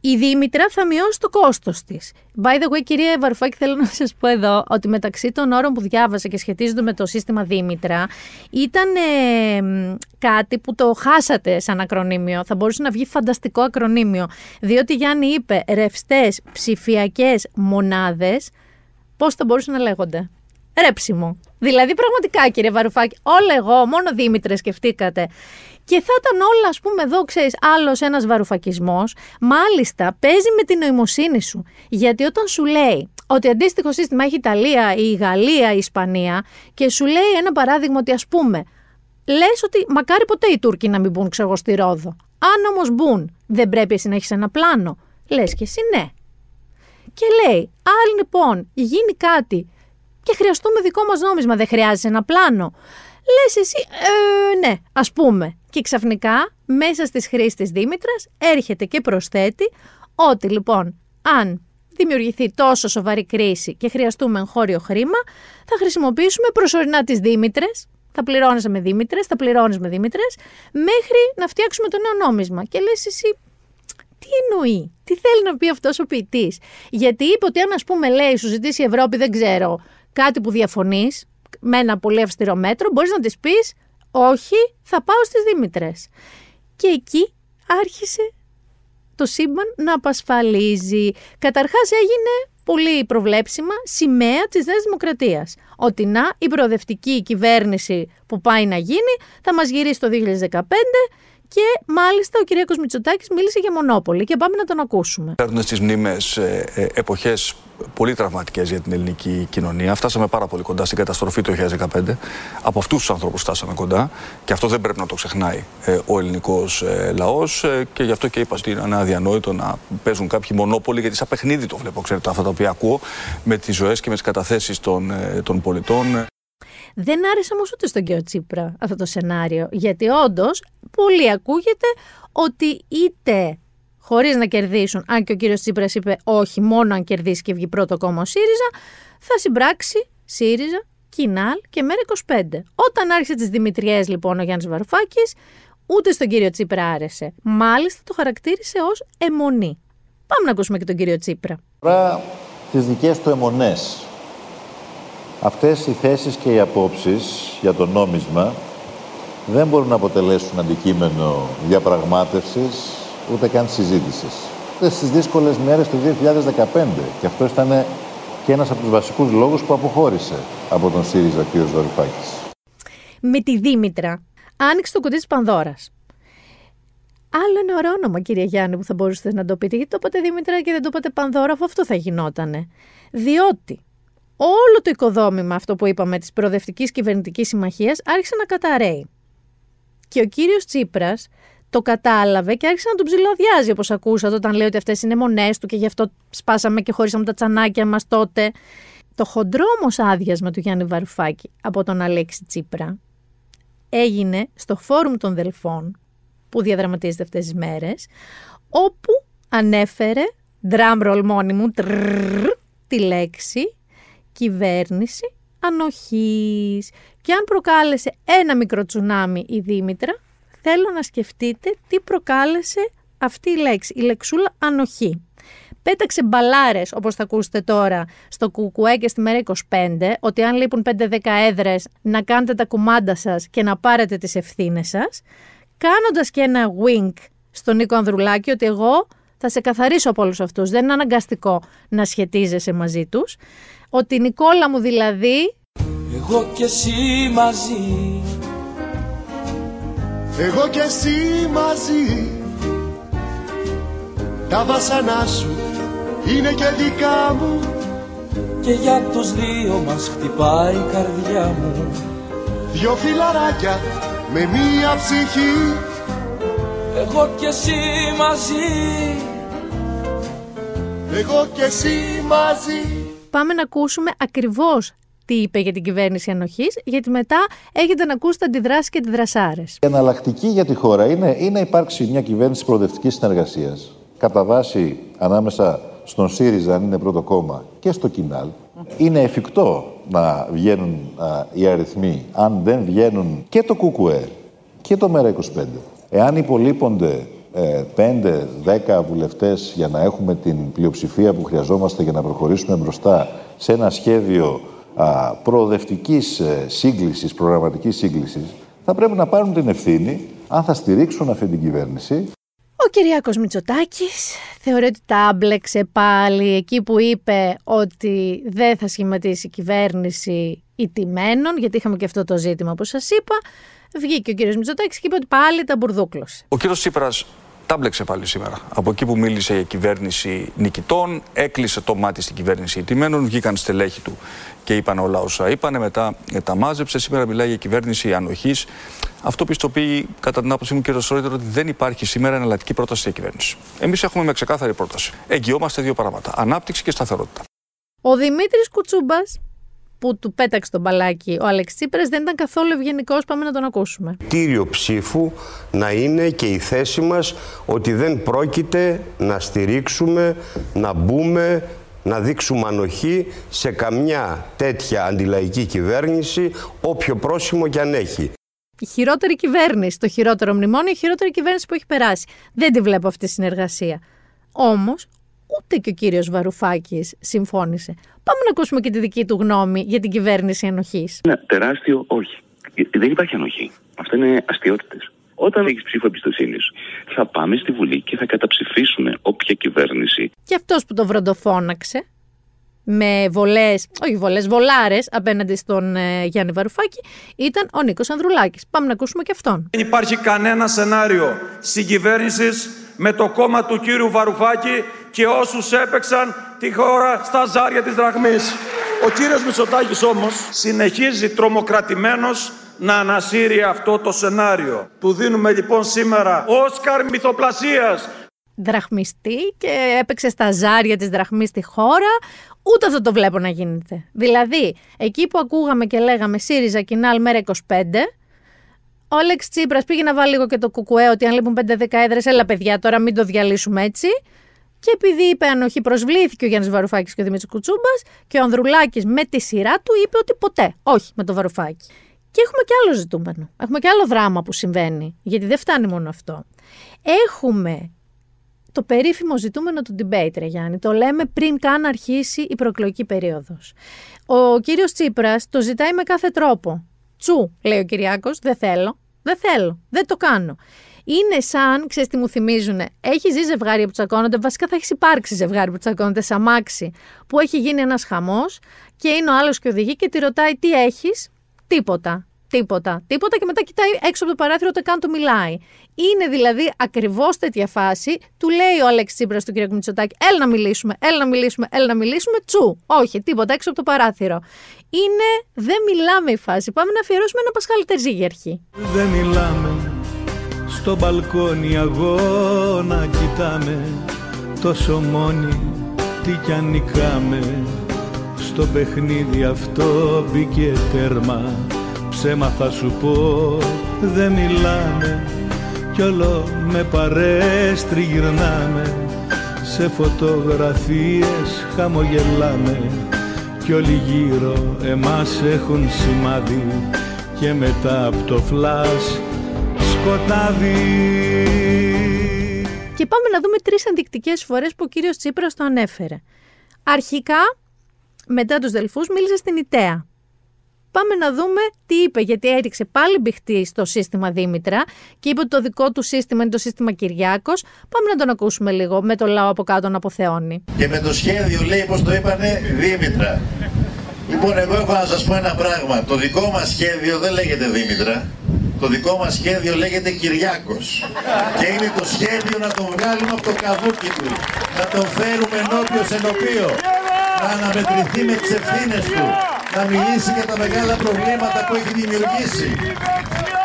η Δήμητρα θα μειώσει το κόστος της. By the way, κυρία Βαρουφάκη, θέλω να σας πω εδώ ότι μεταξύ των όρων που διάβασα και σχετίζονται με το σύστημα Δήμητρα ήταν κάτι που το χάσατε σαν ακρονίμιο. Θα μπορούσε να βγει φανταστικό ακρονίμιο. Διότι Γιάννη είπε ρευστές ψηφιακές μονάδες, πώς θα μπορούσε να λέγονται; ρέψιμο. Δηλαδή, πραγματικά, κύριε Βαρουφάκη, όλα εγώ, μόνο Δήμητρες σκεφτήκατε. Και θα ήταν όλα, ας πούμε, εδώ, ξέρεις, άλλος ένας βαρουφακισμός. Μάλιστα, παίζει με την νοημοσύνη σου. Γιατί όταν σου λέει ότι αντίστοιχο σύστημα έχει η Ιταλία, η Γαλλία, η Ισπανία, και σου λέει ένα παράδειγμα ότι, ας πούμε, λες ότι μακάρι ποτέ οι Τούρκοι να μην μπουν, ξέρω στη Ρόδο. Αν όμως μπουν, δεν πρέπει εσύ να έχεις ένα πλάνο. Λες και εσύ ναι. Και λέει, αν λοιπόν γίνει κάτι και χρειαστούμε δικό μας νόμισμα, δεν χρειάζεσαι ένα πλάνο. Λες εσύ, ε, ναι, ας πούμε. Και ξαφνικά, μέσα στις χρήσει τη Δήμητρας, έρχεται και προσθέτει ότι λοιπόν, αν δημιουργηθεί τόσο σοβαρή κρίση και χρειαστούμε εγχώριο χρήμα, θα χρησιμοποιήσουμε προσωρινά τις Δήμητρες, θα πληρώνει με Δήμητρες, θα πληρώνεις με Δήμητρες, μέχρι να φτιάξουμε το νέο νόμισμα. Και λες εσύ, τι εννοεί, τι θέλει να πει αυτός ο ποιητής; Γιατί είπε ότι αν, ας πούμε, λέει, σου ζητήσει η Ευρώπη, δεν ξέρω, κάτι που διαφωνείς, με ένα πολύ αυστηρό μέτρο, μπορείς να της πεις, Όχι, θα πάω στις Δήμητρες. Και εκεί άρχισε το σύμπαν να απασφαλίζει. Καταρχάς έγινε πολύ προβλέψιμα σημαία της Νέας Δημοκρατίας. Ότι να, η προοδευτική κυβέρνηση που πάει να γίνει θα μας γυρίσει το 2015 και μάλιστα ο Κυριάκος Μητσοτάκης μίλησε για μονόπολη και πάμε να τον ακούσουμε. Έρχονται στις μνήμες ε, ε, εποχές πολύ τραυματικές για την ελληνική κοινωνία. Φτάσαμε πάρα πολύ κοντά στην καταστροφή το 2015. Από αυτούς τους ανθρώπους φτάσαμε κοντά και αυτό δεν πρέπει να το ξεχνάει ε, ο ελληνικός ε, λαός ε, και γι' αυτό και είπα ότι είναι αδιανόητο να παίζουν κάποιοι μονόπολοι γιατί σαν παιχνίδι το βλέπω, ξέρετε, αυτά τα οποία ακούω με τις ζωές και με τις καταθέσεις των, ε, των πολιτών. Δεν άρεσε όμως ούτε στον κύριο Τσίπρα αυτό το σενάριο. Γιατί όντως πολύ ακούγεται ότι είτε χωρίς να κερδίσουν, αν και ο κύριος Τσίπρας είπε όχι, μόνο αν κερδίσει και βγει πρώτο κόμμα ο ΣΥΡΙΖΑ, θα συμπράξει ΣΥΡΙΖΑ, Κινάλ και Μέρα 25. Όταν άρχισε τις Δημητριές λοιπόν ο Γιάννης Βαρουφάκης, ούτε στον κύριο Τσίπρα άρεσε. Μάλιστα το χαρακτήρισε ως αιμονή. Πάμε να ακούσουμε και τον κύριο Τσίπρα. Τώρα τις δικές του αιμονές. Αυτές οι θέσεις και οι απόψεις για το νόμισμα δεν μπορούν να αποτελέσουν αντικείμενο διαπραγμάτευσης ούτε καν συζήτησης. Στις δύσκολες μέρες του 2015 και αυτό ήταν και ένας από τους βασικούς λόγους που αποχώρησε από τον ΣΥΡΙΖΑ κ. Βαρουφάκης. Με τη Δήμητρα άνοιξε το κουτί της Πανδώρας. Άλλο ένα ωραίο όνομα, κύριε Γιάννη, που θα μπορούσατε να το πείτε. Γιατί το είπατε Δήμητρα και δεν το είπατε Πανδώρα, αφού αυτό θα γινότανε. Διότι όλο το οικοδόμημα, αυτό που είπαμε, της προοδευτικής κυβερνητικής συμμαχίας, άρχισε να καταραίει. Και ο κύριος Τσίπρας το κατάλαβε και άρχισε να τον ψηλοδιάζει, όπως ακούσατε, όταν λέει ότι αυτές είναι μονές του και γι' αυτό σπάσαμε και χωρίσαμε τα τσανάκια μας τότε. Το χοντρό όμω άδειασμα του Γιάννη Βαρουφάκη από τον Αλέξη Τσίπρα έγινε στο Φόρουμ των Δελφών που διαδραματίζεται αυτές τις μέρες όπου ανέφερε drum roll μόνιμου τρρρρ, τη λέξη κυβέρνηση ανοχής. Και αν προκάλεσε ένα μικρό τσουνάμι η Δήμητρα, θέλω να σκεφτείτε τι προκάλεσε αυτή η λέξη, η λεξούλα ανοχή. Πέταξε μπαλάρες, όπως θα ακούσετε τώρα, στο Κουκουέ και στη μέρα 25, ότι αν λείπουν 5-10 έδρες, να κάνετε τα κουμάντα σας και να πάρετε τις ευθύνες σας. Κάνοντας και ένα wink στον Νίκο Ανδρουλάκη, ότι εγώ θα σε καθαρίσω από όλους αυτούς. Δεν είναι αναγκαστικό να σχετίζεσαι μαζί τους. Ότι Νικόλα μου δηλαδή. Εγώ και εσύ μαζί. Εγώ και εσύ μαζί. Τα βάσανά σου είναι και δικά μου. Και για τους δύο μας χτυπάει η καρδιά μου. Δυο φιλαράκια με μία ψυχή. Εγώ και εσύ μαζί. Εγώ και εσύ μαζί Πάμε να ακούσουμε ακριβώς τι είπε για την κυβέρνηση ανοχής, γιατί μετά έχετε να ακούσετε αντιδράσεις και αντιδρασάρες. Η εναλλακτική για τη χώρα είναι, είναι να υπάρξει μια κυβέρνηση προοδευτικής συνεργασίας κατά βάση ανάμεσα στον ΣΥΡΙΖΑ, αν είναι πρώτο κόμμα, και στο ΚΙΝΑΛ. Είναι εφικτό να βγαίνουν α, οι αριθμοί, αν δεν βγαίνουν και το ΚΚΕ και το ΜΕΡΑ25. Εάν υπολείπονται ε, 5-10 βουλευτές για να έχουμε την πλειοψηφία που χρειαζόμαστε για να προχωρήσουμε μπροστά σε ένα σχέδιο α, προοδευτικής ε, σύγκλησης, προγραμματικής σύγκλησης, θα πρέπει να πάρουν την ευθύνη αν θα στηρίξουν αυτή την κυβέρνηση Ο Κυριάκος Μητσοτάκης θεωρεί ότι τα άμπλεξε πάλι εκεί που είπε ότι δεν θα σχηματίσει κυβέρνηση ιτημένων, γιατί είχαμε και αυτό το ζήτημα που σας είπα. Βγήκε ο κύριος Μητσοτάκης και είπε ότι πάλι τα μπουρδούκλωσε. Ο κύριος Τσίπρας τα πάλι σήμερα. Από εκεί που μίλησε για κυβέρνηση νικητών, έκλεισε το μάτι στην κυβέρνηση ιτημένων, βγήκαν στελέχη του και είπαν όλα όσα είπανε, μετά τα μάζεψε. Σήμερα μιλάει για κυβέρνηση ανοχής. Αυτό πιστοποιεί, κατά την άποψή μου, κύριε Σρόιτερ, ότι δεν υπάρχει σήμερα εναλλακτική πρόταση για κυβέρνηση. Εμείς έχουμε με ξεκάθαρη πρόταση. Εγγυόμαστε δύο πράγματα. Ανάπτυξη και σταθερότητα. Ο Δημήτρης Κουτσούμπας που του πέταξε τον μπαλάκι ο Αλέξη Τσίπρας δεν ήταν καθόλου ευγενικό. Πάμε να τον ακούσουμε. Κύριο ψήφου να είναι και η θέση μας ότι δεν πρόκειται να στηρίξουμε, να μπούμε, να δείξουμε ανοχή σε καμιά τέτοια αντιλαϊκή κυβέρνηση, όποιο πρόσημο κι αν έχει. Η χειρότερη κυβέρνηση, το χειρότερο μνημόνιο, η χειρότερη κυβέρνηση που έχει περάσει. Δεν τη βλέπω αυτή τη συνεργασία. Όμως, ούτε και ο κύριος Βαρουφάκης συμφώνησε. Πάμε να ακούσουμε και τη δική του γνώμη για την κυβέρνηση ενοχής. Ναι, τεράστιο όχι. Δεν υπάρχει ανοχή. Αυτά είναι αστείωτητες. Όταν έχεις ψήφο εμπιστοσύνης, θα πάμε στη Βουλή και θα καταψηφίσουμε όποια κυβέρνηση. Και αυτός που το βροντοφώναξε με βολές, όχι βολές, βολάρες απέναντι στον ε, Γιάννη Βαρουφάκη ήταν ο Νίκος Ανδρουλάκης. Πάμε να ακούσουμε και αυτόν. Δεν υπάρχει κανένα σενάριο συγκυβέρνησης με το κόμμα του κύριου Βαρουφάκη και όσους έπαιξαν τη χώρα στα ζάρια της δραχμής. Ο κύριος Μητσοτάκης όμως συνεχίζει τρομοκρατημένος να ανασύρει αυτό το σενάριο. Του δίνουμε λοιπόν σήμερα Όσκαρ μυθοπλασίας. Δραχμιστή και έπαιξε στα ζάρια της δραχμής στη χώρα. Ούτε αυτό το βλέπω να γίνεται. Δηλαδή, εκεί που ακούγαμε και λέγαμε ΣΥΡΙΖΑ Κινάλ μέρα 25, ο Αλέξ Τσίπρας πήγε να βάλει λίγο και το κουκουέ ότι αν λείπουν 5-10 έδρες, έλα παιδιά, τώρα μην το διαλύσουμε έτσι. Και επειδή είπε ανοχή, προσβλήθηκε ο Γιάννης Βαρουφάκης και ο Δημήτρης Κουτσούμπας και ο Ανδρουλάκης με τη σειρά του είπε ότι ποτέ, όχι με το Βαρουφάκη. Και έχουμε και άλλο ζητούμενο. Έχουμε και άλλο δράμα που συμβαίνει. Γιατί δεν φτάνει μόνο αυτό. Έχουμε το περίφημο ζητούμενο του debate, ρε Γιάννη. Το λέμε πριν καν αρχίσει η προεκλογική περίοδος. Ο κύριος Τσίπρας το ζητάει με κάθε τρόπο. Τσου, λέει ο Κυριάκος, δεν θέλω. Δεν θέλω. Δεν το κάνω. Είναι σαν, ξέρεις τι μου θυμίζουν, έχει ζει ζευγάρι που τσακώνονται. Βασικά θα έχεις υπάρξει ζευγάρι που τσακώνονται σαν μάξι, που έχει γίνει ένας χαμός και είναι ο άλλος και οδηγεί και τη ρωτάει τι έχεις; Τίποτα. Τίποτα. Τίποτα και μετά κοιτάει έξω από το παράθυρο ούτε καν του μιλάει. Είναι δηλαδή ακριβώς τέτοια φάση. Του λέει ο Αλέξη Τσίπρας του κ. Μητσοτάκη: Έλα να μιλήσουμε, έλα να μιλήσουμε, έλα να μιλήσουμε. Τσου. Όχι, τίποτα έξω από το παράθυρο. Είναι δεν μιλάμε η φάση. Πάμε να αφιερώσουμε ένα Πασχάλη Τερζή αρχή. Δεν μιλάμε στο μπαλκόνι αγώνα κοιτάμε τόσο μόνοι τι κι αν νικάμε στο παιχνίδι αυτό μπήκε τέρμα ψέμα θα σου πω δεν μιλάμε κι όλο με παρές τριγυρνάμε σε φωτογραφίες χαμογελάμε κι όλοι γύρω εμάς έχουν σημάδι και μετά από το φλάς σκοτάδι. Και πάμε να δούμε τρεις ενδεικτικές φορές που ο κύριος Τσίπρας το ανέφερε. Αρχικά, μετά τους Δελφούς, μίλησε στην ΙΤΕΑ. Πάμε να δούμε τι είπε, γιατί έριξε πάλι μπηχτή στο σύστημα Δήμητρα και είπε ότι το δικό του σύστημα είναι το σύστημα Κυριάκος. Πάμε να τον ακούσουμε λίγο με το λαό από κάτω να αποθεώνει. Και με το σχέδιο λέει, πώ το είπανε, Δήμητρα. Λοιπόν, εγώ έχω να σας πω ένα πράγμα. Το δικό μας σχέδιο δεν λέγεται Δήμητρα. Το δικό μας σχέδιο λέγεται Κυριάκος. Και είναι το σχέδιο να τον βγάλουμε από το καβούκι του. Να τον φέρουμε ενώπιος ενωπίο. Να αναμετρηθεί με τις ευθύνες του. Να μιλήσει για τα μεγάλα προβλήματα που έχει δημιουργήσει.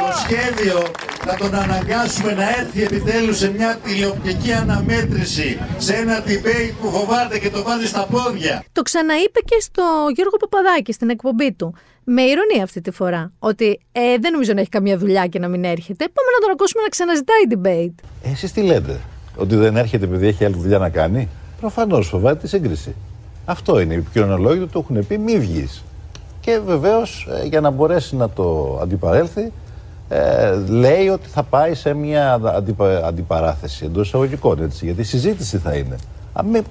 Το σχέδιο να τον αναγκάσουμε να έρθει επιτέλους σε μια τηλεοπτική αναμέτρηση, σε ένα debate που φοβάται και το βάζει στα πόδια. Το ξαναείπε και στο Γιώργο Παπαδάκη στην εκπομπή του με ηρωνία αυτή τη φορά. Ότι ε, δεν νομίζω να έχει καμία δουλειά και να μην έρχεται. Πάμε να τον ακούσουμε να ξαναζητάει debate. Εσείς τι λέτε, Ότι δεν έρχεται επειδή έχει άλλη δουλειά να κάνει; Προφανώς φοβάται τη σύγκριση. Αυτό είναι. Οι επικοινωνιολόγοι του το έχουν πει, μη βγεις. Και βεβαίως ε, για να μπορέσει να το αντιπαρέλθει, ε, λέει ότι θα πάει σε μια αντιπα, αντιπαράθεση εντός εισαγωγικών. Έτσι, γιατί συζήτηση θα είναι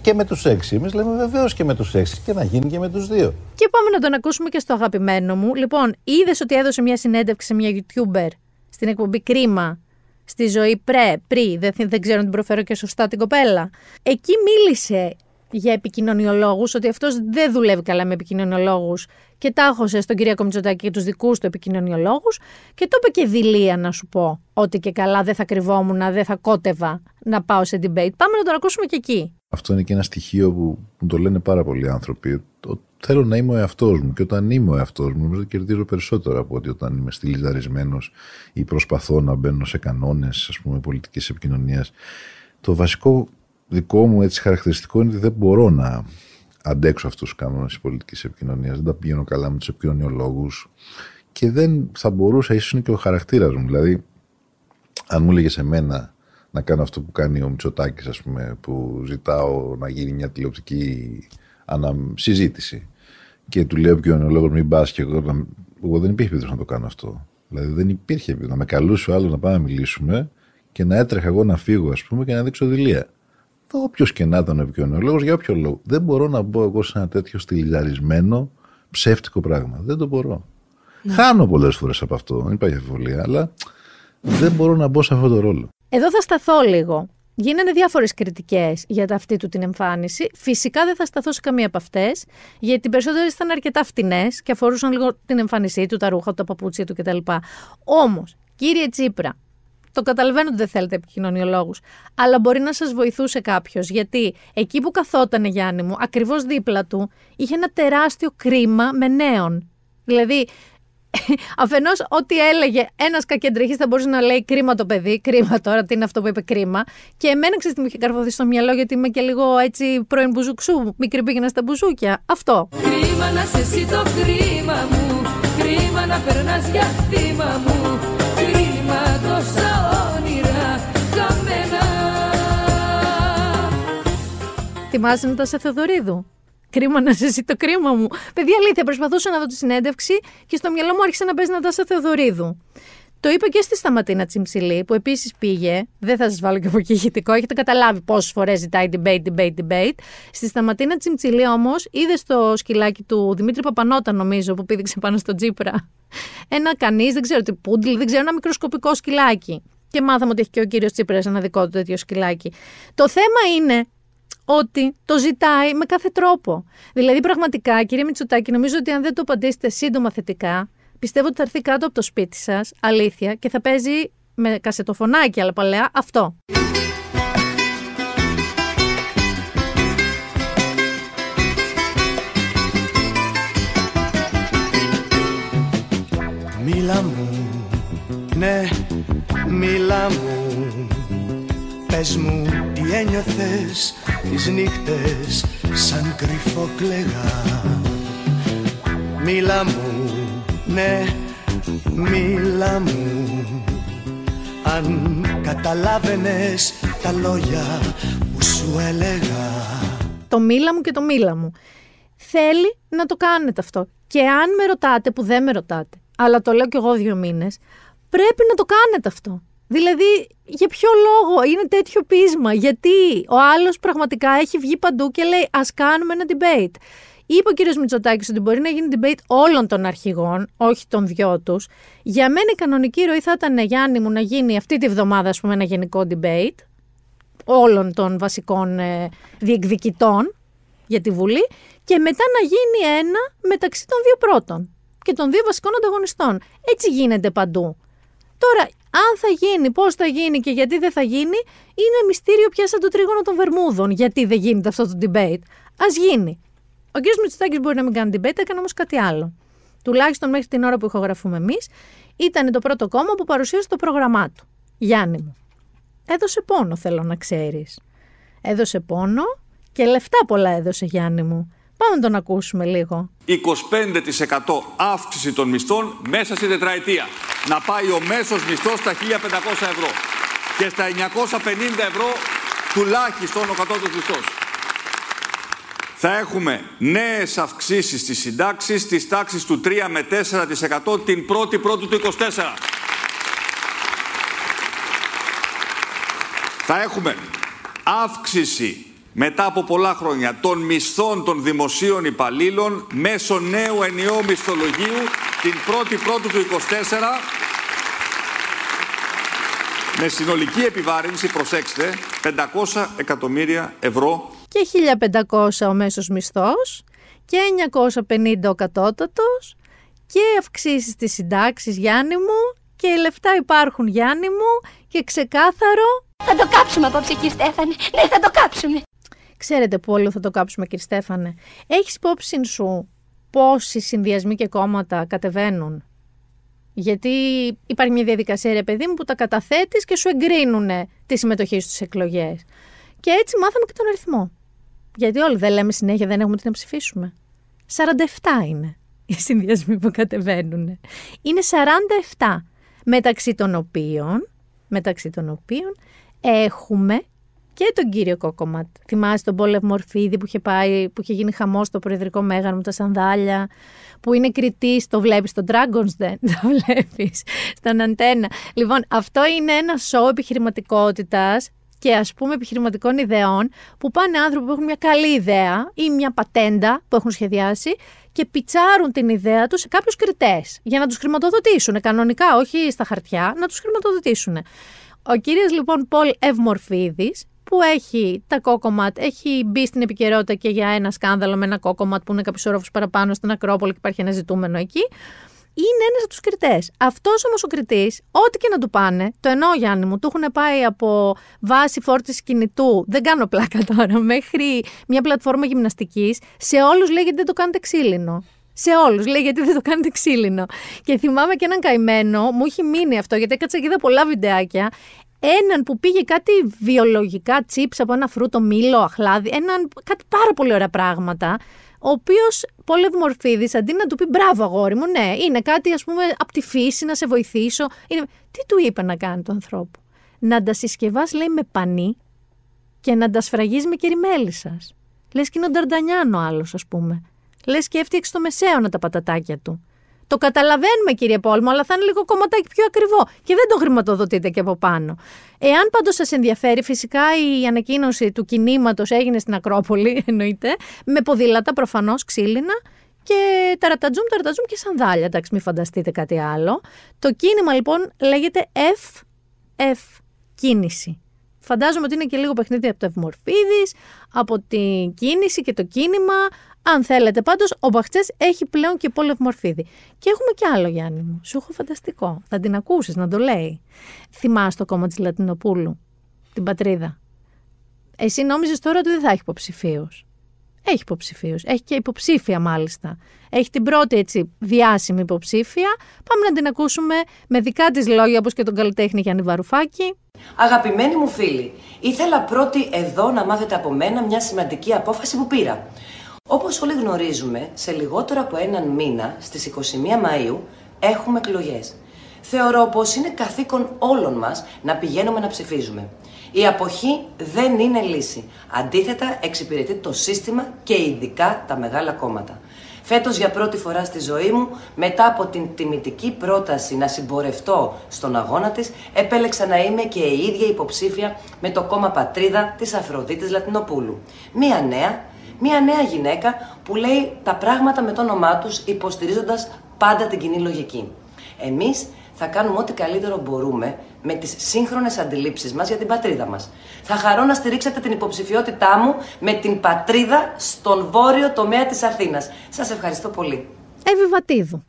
και με τους έξι. Εμείς λέμε βεβαίως και με τους έξι και να γίνει και με τους δύο. Και πάμε να τον ακούσουμε και στο αγαπημένο μου. Λοιπόν, είδες ότι έδωσε μια συνέντευξη σε μια YouTuber στην εκπομπή Κρίμα στη ζωή πρέ, πρι, δεν, δεν ξέρω αν την προφέρω και σωστά την κοπέλα. Εκεί μίλησε για επικοινωνιολόγους, ότι αυτός δεν δουλεύει καλά με επικοινωνιολόγους και τάχωσε στον Κυριακό Μητσοτάκη και τους δικούς του επικοινωνιολόγους και το είπε και δηλία να σου πω ότι και καλά δεν θα κρυβόμουν, δεν θα κότευα να πάω σε debate. Πάμε να το ακούσουμε και εκεί. Αυτό είναι και ένα στοιχείο που μου το λένε πάρα πολλοί άνθρωποι. Θέλω να είμαι ο εαυτός μου και όταν είμαι ο εαυτός μου, νομίζω κερδίζω περισσότερο από ότι όταν είμαι στυλιζαρισμένο ή προσπαθώ να μπαίνω σε κανόνες πολιτικής επικοινωνίας. Το βασικό δικό μου έτσι χαρακτηριστικό είναι ότι δεν μπορώ να αντέξω αυτούς τους κανόνες τη πολιτικής επικοινωνίας. Δεν τα πηγαίνω καλά με τους επικοινωνιολόγου και δεν θα μπορούσα, ίσως είναι και ο χαρακτήρας μου. Δηλαδή, αν μου έλεγε σε μένα να κάνω αυτό που κάνει ο Μητσοτάκης, ας πούμε, που ζητάω να γίνει μια τηλεοπτική ανασυζήτηση και του λέω επικοινωνιολόγο μην πας και εγώ, εγώ δεν υπήρχε περίπτωση να το κάνω αυτό. Δηλαδή δεν υπήρχε να με καλούσε ο άλλος να πάμε να μιλήσουμε και να έτρεχα εγώ να φύγω, ας πούμε, και να δείξω δηλία. Όποιος και να ήταν ο επικοινωνιολόγο, για όποιο λόγο. Δεν μπορώ να μπω εγώ σε ένα τέτοιο στυλιζαρισμένο ψεύτικο πράγμα. Δεν το μπορώ. Ναι. Χάνω πολλές φορές από αυτό, δεν υπάρχει αμφιβολία, αλλά δεν μπορώ να μπω σε αυτό το ρόλο. Εδώ θα σταθώ λίγο. Γίνανε διάφορες κριτικές για αυτή του την εμφάνιση. Φυσικά δεν θα σταθώ σε καμία από αυτές, γιατί οι περισσότερες ήταν αρκετά φτηνές και αφορούσαν λίγο την εμφάνισή του, τα ρούχα, τα παπούτσια του κτλ. Όμως, κύριε Τσίπρα, το καταλαβαίνω ότι δεν θέλετε επικοινωνιολόγους. Αλλά μπορεί να σας βοηθούσε κάποιος. Γιατί εκεί που καθόταν Γιάννη μου, ακριβώς δίπλα του, είχε ένα τεράστιο κρίμα με νέων. Δηλαδή, αφενός, ό,τι έλεγε ένας κακεντρεχή θα μπορούσε να λέει κρίμα το παιδί, κρίμα τώρα, τι είναι αυτό που είπε κρίμα. Και εμένα ξέρεις τι μου είχε καρφωθεί στο μυαλό, γιατί είμαι και λίγο έτσι πρώην μπουζουξού. Μικρή πήγαινα στα μπουζούκια. Αυτό. Κρίμα να σε εσύ το κρίμα μου. Κρίμα να περνάς για θύμα μου. Κρίμα τόσα Θυμάσαι να τα σε Θεοδωρίδου; Κρίμα να ζήσει το κρίμα μου. Παιδιά, αλήθεια, προσπαθούσα να δω τη συνέντευξη και στο μυαλό μου άρχισε να παίζει να τα σε Θεοδωρίδου. Το είπε και στη Σταματίνα Τσιμψιλή, που επίσης πήγε. Δεν θα σας βάλω και από εκεί ηχητικό, έχετε καταλάβει πόσες φορές ζητάει debate, debate, debate. Στη Σταματίνα Τσιμψιλή όμως, είδε στο σκυλάκι του Δημήτρη Παπανότα, νομίζω, που πήδηξε πάνω στο Τζίπρα. Ένα κανείς, δεν ξέρω τι πούντλ, δεν ξέρω, ένα μικροσκοπικό σκυλάκι. Και μάθαμε ότι έχει και ο κύριος Τσίπρας ένα δικό του τέτοιο σκυλάκι. Το θέμα είναι ότι το ζητάει με κάθε τρόπο. Δηλαδή, πραγματικά, κύριε Μητσοτάκη, νομίζω ότι αν δεν το απαντήσετε σύντομα θετικά, πιστεύω ότι θα έρθει κάτω από το σπίτι σας, αλήθεια, και θα παίζει με κασετοφωνάκι, αλλά παλαιά, αυτό. Μίλα μου, ναι, μίλα μου Πες μου τι ένιωθες τις νύχτες σαν κρυφό κλαιγά Μίλα μου, ναι, μίλα μου. Αν καταλάβαινες τα λόγια που σου έλεγα. Το μίλα μου και το μίλα μου. Θέλει να το κάνετε αυτό. Και αν με ρωτάτε που δεν με ρωτάτε Αλλά το λέω κι εγώ δύο μήνες Πρέπει να το κάνετε αυτό Δηλαδή, για ποιο λόγο είναι τέτοιο πείσμα, γιατί ο άλλος πραγματικά έχει βγει παντού και λέει Α κάνουμε ένα debate. Είπε ο κύριος Μητσοτάκης ότι μπορεί να γίνει debate όλων των αρχηγών, όχι των δυο τους. Για μένα η κανονική ροή θα ήταν, Γιάννη μου, να γίνει αυτή τη βδομάδα, ας πούμε, ένα γενικό debate όλων των βασικών ε, διεκδικητών για τη Βουλή και μετά να γίνει ένα μεταξύ των δύο πρώτων και των δύο βασικών ανταγωνιστών. Έτσι γίνεται παντού. Τώρα, αν θα γίνει, πώς θα γίνει και γιατί δεν θα γίνει, είναι μυστήριο πια σαν το τρίγωνο των Βερμούδων. Γιατί δεν γίνεται αυτό το debate. Α γίνει. Ο κ. Μητσοτάκης μπορεί να μην κάνει debate, έκανε όμως κάτι άλλο. Τουλάχιστον μέχρι την ώρα που ηχογραφούμε εμείς, ήταν το πρώτο κόμμα που παρουσίασε το πρόγραμμά του. Γιάννη μου. Έδωσε πόνο, θέλω να ξέρεις. Έδωσε πόνο και λεφτά πολλά έδωσε, Γιάννη μου. Πάμε να τον ακούσουμε λίγο. 25% αύξηση των μισθών μέσα στην τετραετία. Να πάει ο μέσος μισθός στα 1.500 ευρώ και στα 950 ευρώ τουλάχιστον ο κατώτατος μισθός. Θα έχουμε νέες αυξήσεις στις συντάξεις της τάξης του 3 με 4% την 1η πρώτη του 24. Θα έχουμε αύξηση μετά από πολλά χρόνια των μισθών των δημοσίων υπαλλήλων μέσω νέου ενιαίου μισθολογίου την 1η Πρώτου του 24 με συνολική επιβάρυνση, προσέξτε, 500 εκατομμύρια ευρώ. Και 1.500 ο μέσος μισθός και 950 ο κατώτατος και αυξήσεις στις συντάξεις Γιάννη μου και οι λεφτά υπάρχουν Γιάννη μου και ξεκάθαρο... Θα το κάψουμε απόψε κύριε Στέφανε. Ναι, θα το κάψουμε. Ξέρετε που όλο θα το κάψουμε κύριε Στέφανε. Έχεις υπόψη σου πόσοι συνδυασμοί και κόμματα κατεβαίνουν; Γιατί υπάρχει μια διαδικασία, ρε παιδί μου, που τα καταθέτεις και σου εγκρίνουν τη συμμετοχή στις εκλογές. Και έτσι μάθαμε και τον αριθμό. Γιατί όλοι δεν λέμε συνέχεια, δεν έχουμε τι να ψηφίσουμε. 47 είναι οι συνδυασμοί που κατεβαίνουν. Είναι 47. Μεταξύ των οποίων, μεταξύ των οποίων έχουμε και τον κύριο Κόκοματ. Θυμάσαι τον Πόλευ Μορφίδη που είχε πάει, που είχε γίνει χαμός στο προεδρικό μέγαρο με τα σανδάλια, που είναι κριτής, το βλέπεις στο Dragon's Den, το βλέπεις στον αντένα. Λοιπόν, αυτό είναι ένα σοου επιχειρηματικότητας και ας πούμε επιχειρηματικών ιδεών που πάνε άνθρωποι που έχουν μια καλή ιδέα ή μια πατέντα που έχουν σχεδιάσει και πιτσάρουν την ιδέα τους σε κάποιους κριτές για να τους χρηματοδοτήσουν κανονικά, όχι στα χαρτιά, να τους χρηματοδοτήσουν. Ο κύριος λοιπόν Πολ Ευμορφίδης που έχει τα κόκοματ, έχει μπει στην επικαιρότητα και για ένα σκάνδαλο με ένα κόκοματ που είναι κάποιους όροφου παραπάνω στην Ακρόπολη και υπάρχει ένα ζητούμενο εκεί. Είναι ένας από τους κριτές. Αυτός όμως ο κριτής, ό,τι και να του πάνε, το εννοώ Γιάννη μου, του έχουν πάει από βάση φόρτισης κινητού, δεν κάνω πλάκα τώρα, μέχρι μια πλατφόρμα γυμναστικής, σε όλους λέει γιατί δεν το κάνετε ξύλινο. Σε όλους. Λέει γιατί δεν το κάνετε ξύλινο. Και θυμάμαι και έναν καημένο, μου έχει μείνει αυτό, γιατί έκατσα και είδα πολλά βιντεάκια έναν που πήγε κάτι βιολογικά τσίπς από ένα φρούτο, μήλο, αχλάδι, έναν, κάτι πάρα πολύ ωραία πράγματα, ο οποίος πολύ Μορφίδη, αντί να του πει μπράβο, αγόρι μου, ναι, είναι κάτι ας πούμε από τη φύση να σε βοηθήσω. Είναι... Τι του είπε να κάνει τον ανθρώπου; Να τα συσκευάς, λέει, με πανί και να τα σφραγίζεις με κεριμέλισσα. Λες και είναι ο Νταρντανιάνο άλλος, ας πούμε. Λες και έφτιαξε το μεσαίωνα τα πατατάκια του. Το καταλαβαίνουμε κύριε Πόλμο, αλλά θα είναι λίγο κομματάκι πιο ακριβό και δεν το χρηματοδοτείτε και από πάνω. Εάν πάντως σας ενδιαφέρει, φυσικά η ανακοίνωση του κινήματος έγινε στην Ακρόπολη, εννοείται, με ποδήλατα προφανώς ξύλινα και ταρατατζούμ, ταρατατζούμ και σανδάλια. Εντάξει, μην φανταστείτε κάτι άλλο. Το κίνημα λοιπόν λέγεται F, F, κίνηση. Φαντάζομαι ότι είναι και λίγο παιχνίδι από το Ευμορφίδης, από την κίνηση και το κίνημα, αν θέλετε, πάντως, ο Μπαχτσές έχει πλέον και πόλευ μορφίδι. Και έχουμε κι άλλο, Γιάννη μου. Σου έχω φανταστικό. Θα την ακούσεις να το λέει. Θυμάσαι το κόμμα της Λατινοπούλου, την πατρίδα. Εσύ νόμιζες τώρα ότι δεν θα έχει υποψηφίους. Έχει υποψηφίους. Έχει και υποψήφια μάλιστα. Έχει την πρώτη έτσι διάσημη υποψήφια. Πάμε να την ακούσουμε με δικά της λόγια, όπως και τον καλλιτέχνη Γιάννη Βαρουφάκη. Αγαπημένοι μου φίλοι, ήθελα πρώτη εδώ να μάθετε από μένα μια σημαντική απόφαση που πήρα. Όπως όλοι γνωρίζουμε, σε λιγότερο από έναν μήνα, στις 21 Μαΐου, έχουμε εκλογές. Θεωρώ πως είναι καθήκον όλων μας να πηγαίνουμε να ψηφίζουμε. Η αποχή δεν είναι λύση. Αντίθετα, εξυπηρετεί το σύστημα και ειδικά τα μεγάλα κόμματα. Φέτος για πρώτη φορά στη ζωή μου, μετά από την τιμητική πρόταση να συμπορευτώ στον αγώνα της, επέλεξα να είμαι και η ίδια υποψήφια με το κόμμα Πατρίδα της Αφροδίτης Λατινοπούλου. Μία νέα, Μία νέα γυναίκα που λέει τα πράγματα με το όνομά τους υποστηρίζοντας πάντα την κοινή λογική. Εμείς θα κάνουμε ό,τι καλύτερο μπορούμε με τις σύγχρονες αντιλήψεις μας για την πατρίδα μας. Θα χαρώ να στηρίξετε την υποψηφιότητά μου με την πατρίδα στον βόρειο τομέα της Αθήνας. Σας ευχαριστώ πολύ. Εύη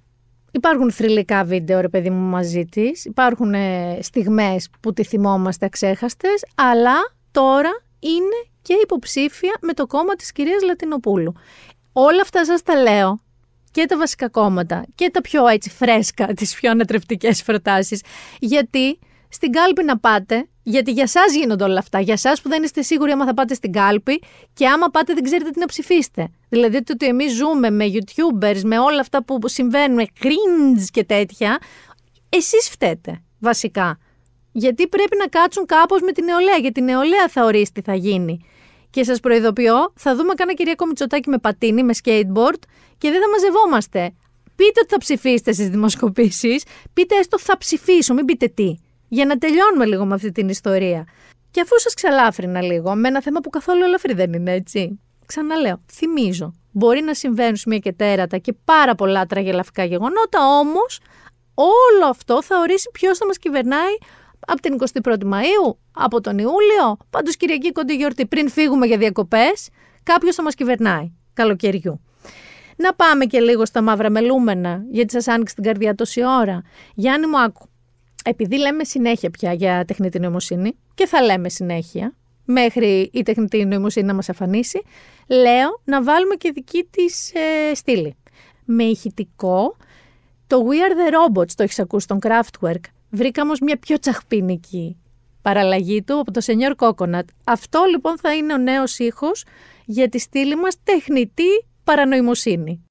Υπάρχουν θρηλυκά βίντεο, ρε παιδί μου, μαζί της. Υπάρχουν ε, στιγμές που τη θυμόμαστε αξέχαστες, αλλά τώρα είναι και υποψήφια με το κόμμα της κυρίας Λατινοπούλου. Όλα αυτά σας τα λέω και τα βασικά κόμματα και τα πιο έτσι φρέσκα, τις πιο ανατρεπτικές προτάσεις, γιατί στην κάλπη να πάτε, γιατί για σας γίνονται όλα αυτά, για σας που δεν είστε σίγουροι άμα θα πάτε στην κάλπη και άμα πάτε δεν ξέρετε τι να ψηφίσετε. Δηλαδή ότι εμείς ζούμε με youtubers, με όλα αυτά που συμβαίνουν, cringe και τέτοια, εσείς φταίτε βασικά. Γιατί πρέπει να κάτσουν κάπως με την νεολαία, γιατί η νεολαία θα ορίσει τι θα γίνει. Και σας προειδοποιώ, θα δούμε κανένα Κυριακό Μητσοτάκι με πατίνι, με skateboard και δεν θα μαζευόμαστε. Πείτε ότι θα ψηφίσετε στις δημοσκοπήσεις, πείτε έστω θα ψηφίσω, μην πείτε τι. Για να τελειώνουμε λίγο με αυτή την ιστορία. Και αφού σας ξαλάφρυνα λίγο, με ένα θέμα που καθόλου ελαφρύ δεν είναι έτσι. Ξαναλέω, θυμίζω. Μπορεί να συμβαίνουν σημεία και τέρατα και πάρα πολλά τραγελαφικά γεγονότα, όμως όλο αυτό θα ορίσει ποιος θα μας κυβερνάει από την 21η Μαΐου, από τον Ιούλιο, πάντως Κυριακή κοντή γιορτή, πριν φύγουμε για διακοπές, κάποιος θα μας κυβερνάει καλοκαιριού. Να πάμε και λίγο στα μαύρα μελούμενα, γιατί σας άνοιξε την καρδιά τόση ώρα. Γιάννη μου άκου, επειδή λέμε συνέχεια πια για τεχνητή νοημοσύνη και θα λέμε συνέχεια, μέχρι η τεχνητή νοημοσύνη να μας αφανίσει, λέω να βάλουμε και δική της ε, στήλη. Με ηχητικό, το We Are The Robots το έχεις ακούσει στον Kraftwerk. Βρήκα όμως μια πιο τσαχπίνικη παραλλαγή του από το Senior Coconut. Αυτό λοιπόν θα είναι ο νέος ήχος για τη στήλη μας τεχνητή παρανοημοσύνη.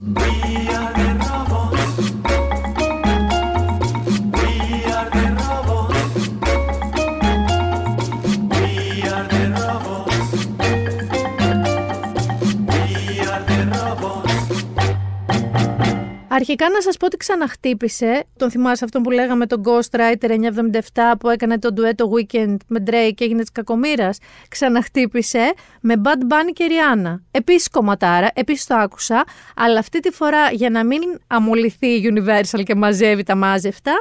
Αρχικά να σας πω ότι ξαναχτύπησε. Τον θυμάσαι αυτόν που λέγαμε τον Ghostwriter 977 που έκανε τον duetto Weekend με Drake και έγινε της κακομήρας. Ξαναχτύπησε με Bad Bunny και Rihanna. Επίσης κομματάρα, επίσης το άκουσα, αλλά αυτή τη φορά για να μην αμολυθεί η Universal και μαζεύει τα μάζευτα,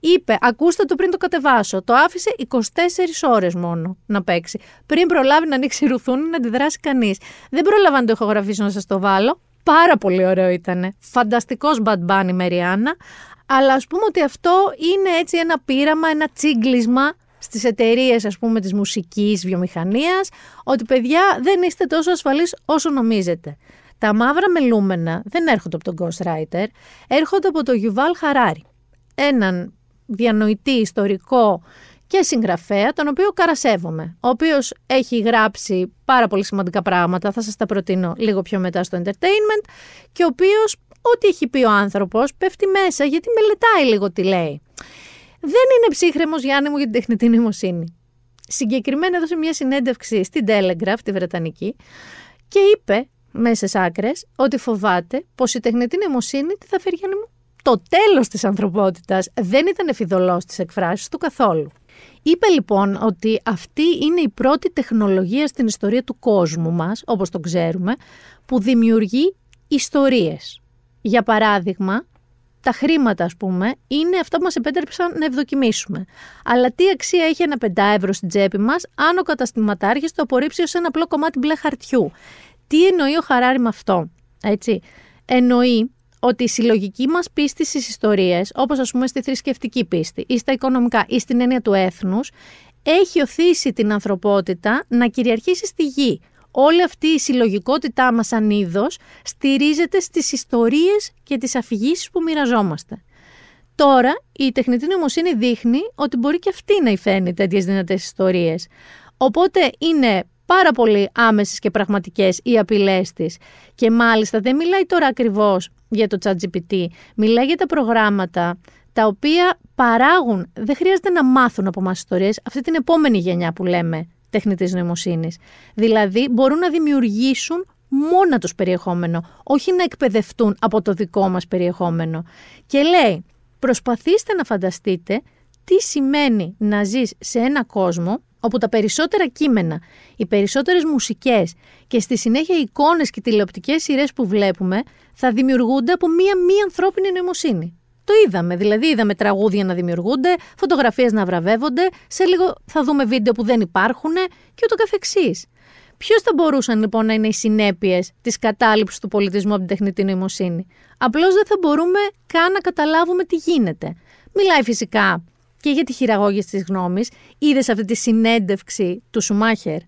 είπε ακούστε το πριν το κατεβάσω. Το άφησε 24 ώρες μόνο να παίξει. Πριν προλάβει να ανοίξει ρουθούνη να αντιδράσει κανείς. Δεν προλαβα να το ηχογραφήσω να σας το βάλω. Πάρα πολύ ωραίο ήταν. Φανταστικός Bad Bunny με Ριάννα. Αλλά ας πούμε ότι αυτό είναι έτσι ένα πείραμα, ένα τσίγκλισμα στις εταιρείες ας πούμε της μουσικής βιομηχανίας ότι παιδιά δεν είστε τόσο ασφαλείς όσο νομίζετε. Τα μαύρα μελούμενα δεν έρχονται από τον Ghostwriter, έρχονται από τον Yuval Harari. Έναν διανοητή ιστορικό και συγγραφέα, τον οποίο καρασεύομαι, ο οποίος έχει γράψει πάρα πολύ σημαντικά πράγματα, θα σας τα προτείνω λίγο πιο μετά στο entertainment, και ο οποίος ό,τι έχει πει ο άνθρωπος πέφτει μέσα γιατί μελετάει λίγο τι λέει. Δεν είναι ψύχρεμος Γιάννη μου για την τεχνητή νοημοσύνη. Συγκεκριμένα έδωσε μια συνέντευξη στην Telegraph, τη Βρετανική, και είπε μέσα στις άκρες ότι φοβάται πως η τεχνητή νοημοσύνη τι θα φέρει Γιάννη μου; Το τέλος της ανθρωπότητας δεν ήταν εφηδωλός στις εκφράσεις του καθόλου. Είπε λοιπόν ότι αυτή είναι η πρώτη τεχνολογία στην ιστορία του κόσμου μας, όπως το ξέρουμε, που δημιουργεί ιστορίες. Για παράδειγμα, τα χρήματα, ας πούμε, είναι αυτό που μας επέτρεψαν να ευδοκιμήσουμε. Αλλά τι αξία έχει ένα πεντά ευρώ στην τσέπη μας, αν ο καταστηματάρχης το απορρίψει ως ένα απλό κομμάτι μπλε χαρτιού; Τι εννοεί ο Χαράρη με αυτό, έτσι; Εννοεί ότι η συλλογική μας πίστη στις ιστορίες, όπως ας πούμε στη θρησκευτική πίστη ή στα οικονομικά ή στην έννοια του έθνους, έχει οθήσει την ανθρωπότητα να κυριαρχήσει στη γη. Όλη αυτή η συλλογικότητά μας σαν είδος στηρίζεται στις ιστορίες και τις αφηγήσεις που μοιραζόμαστε. Τώρα η τεχνητή νοημοσύνη δείχνει ότι μπορεί και αυτή να υφαίνει τέτοιες δυνατές ιστορίες. Οπότε είναι πάρα πολύ άμεσες και πραγματικές οι απειλές της. Και μάλιστα δεν μιλάει τώρα ακριβώς για το ChatGPT, μιλάει για τα προγράμματα τα οποία παράγουν, δεν χρειάζεται να μάθουν από μας ιστορίες, αυτή την επόμενη γενιά που λέμε τεχνητής νοημοσύνης. Δηλαδή μπορούν να δημιουργήσουν μόνα τους περιεχόμενο, όχι να εκπαιδευτούν από το δικό μας περιεχόμενο. Και λέει, προσπαθήστε να φανταστείτε τι σημαίνει να ζεις σε ένα κόσμο όπου τα περισσότερα κείμενα, οι περισσότερες μουσικές και στη συνέχεια οι εικόνες και τηλεοπτικές σειρές που βλέπουμε θα δημιουργούνται από μία μη ανθρώπινη νοημοσύνη. Το είδαμε, δηλαδή είδαμε τραγούδια να δημιουργούνται, φωτογραφίες να βραβεύονται, σε λίγο θα δούμε βίντεο που δεν υπάρχουν και ούτω καθεξής. Ποιος θα μπορούσαν λοιπόν να είναι οι συνέπειες της κατάληψης του πολιτισμού από την τεχνητή νοημοσύνη; Απλώς δεν θα μπορούμε καν να καταλάβουμε τι γίνεται. Μιλάει φυσικά και για τη χειραγώγηση της γνώμης. Είδες αυτή τη συνέντευξη του Σουμάχερ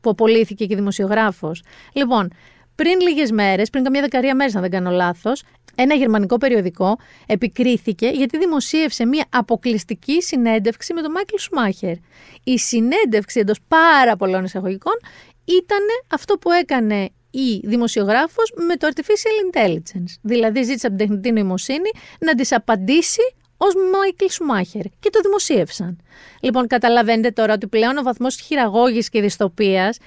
που απολύθηκε και δημοσιογράφος. Λοιπόν, πριν λίγες μέρες, πριν καμιά δεκαρία μέρες αν δεν κάνω λάθος, ένα γερμανικό περιοδικό επικρίθηκε γιατί δημοσίευσε μια αποκλειστική συνέντευξη με τον Μάικλ Σουμάχερ. Η συνέντευξη εντός πάρα πολλών εισαγωγικών ήταν αυτό που έκανε η δημοσιογράφος με το Artificial Intelligence. Δηλαδή ζήτησε από την τεχνητή νοημοσύνη να της απαντήσει ως Μάικλ Σουμάχερ και το δημοσίευσαν. Λοιπόν, καταλαβαίνετε τώρα ότι πλέον ο βαθμός χειραγώγηση και δυστοπίας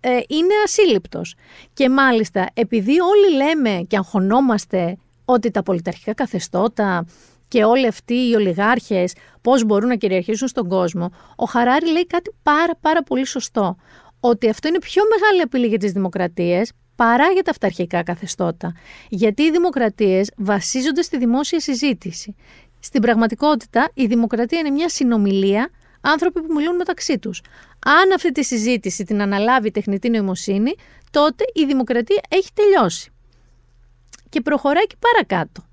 ε, είναι ασύλληπτος. Και μάλιστα, επειδή όλοι λέμε και αγχωνόμαστε ότι τα πολιταρχικά καθεστώτα και όλοι αυτοί οι ολιγάρχες πώς μπορούν να κυριαρχήσουν στον κόσμο, ο Χαράρη λέει κάτι πάρα πάρα πολύ σωστό. Ότι αυτό είναι πιο μεγάλη απειλή για τις δημοκρατίες παρά για τα αυταρχικά καθεστώτα. Γιατί οι δημοκρατίες βασίζονται στη δημόσια συζήτηση. Στην πραγματικότητα, η δημοκρατία είναι μια συνομιλία άνθρωποι που μιλούν μεταξύ τους. Αν αυτή τη συζήτηση την αναλάβει η τεχνητή νοημοσύνη, τότε η δημοκρατία έχει τελειώσει. Και προχωράει και παρακάτω.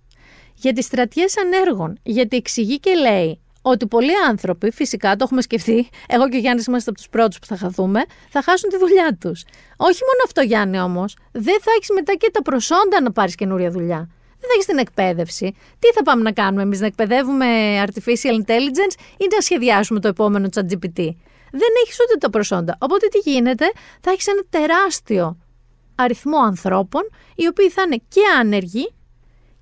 Για τις στρατιές ανέργων, γιατί εξηγεί και λέει ότι πολλοί άνθρωποι, φυσικά το έχουμε σκεφτεί, εγώ και ο Γιάννης είμαστε από τους πρώτους που θα χαθούμε, θα χάσουν τη δουλειά τους. Όχι μόνο αυτό, Γιάννη, όμως, δεν θα έχεις μετά και τα προσόντα να πάρεις καινούρια δουλειά. Δεν θα έχεις την εκπαίδευση. Τι θα πάμε να κάνουμε εμείς, να εκπαιδεύουμε artificial intelligence ή να σχεδιάσουμε το επόμενο ChatGPT; Δεν έχεις ούτε τα προσόντα. Οπότε τι γίνεται, θα έχεις ένα τεράστιο αριθμό ανθρώπων οι οποίοι θα είναι και άνεργοι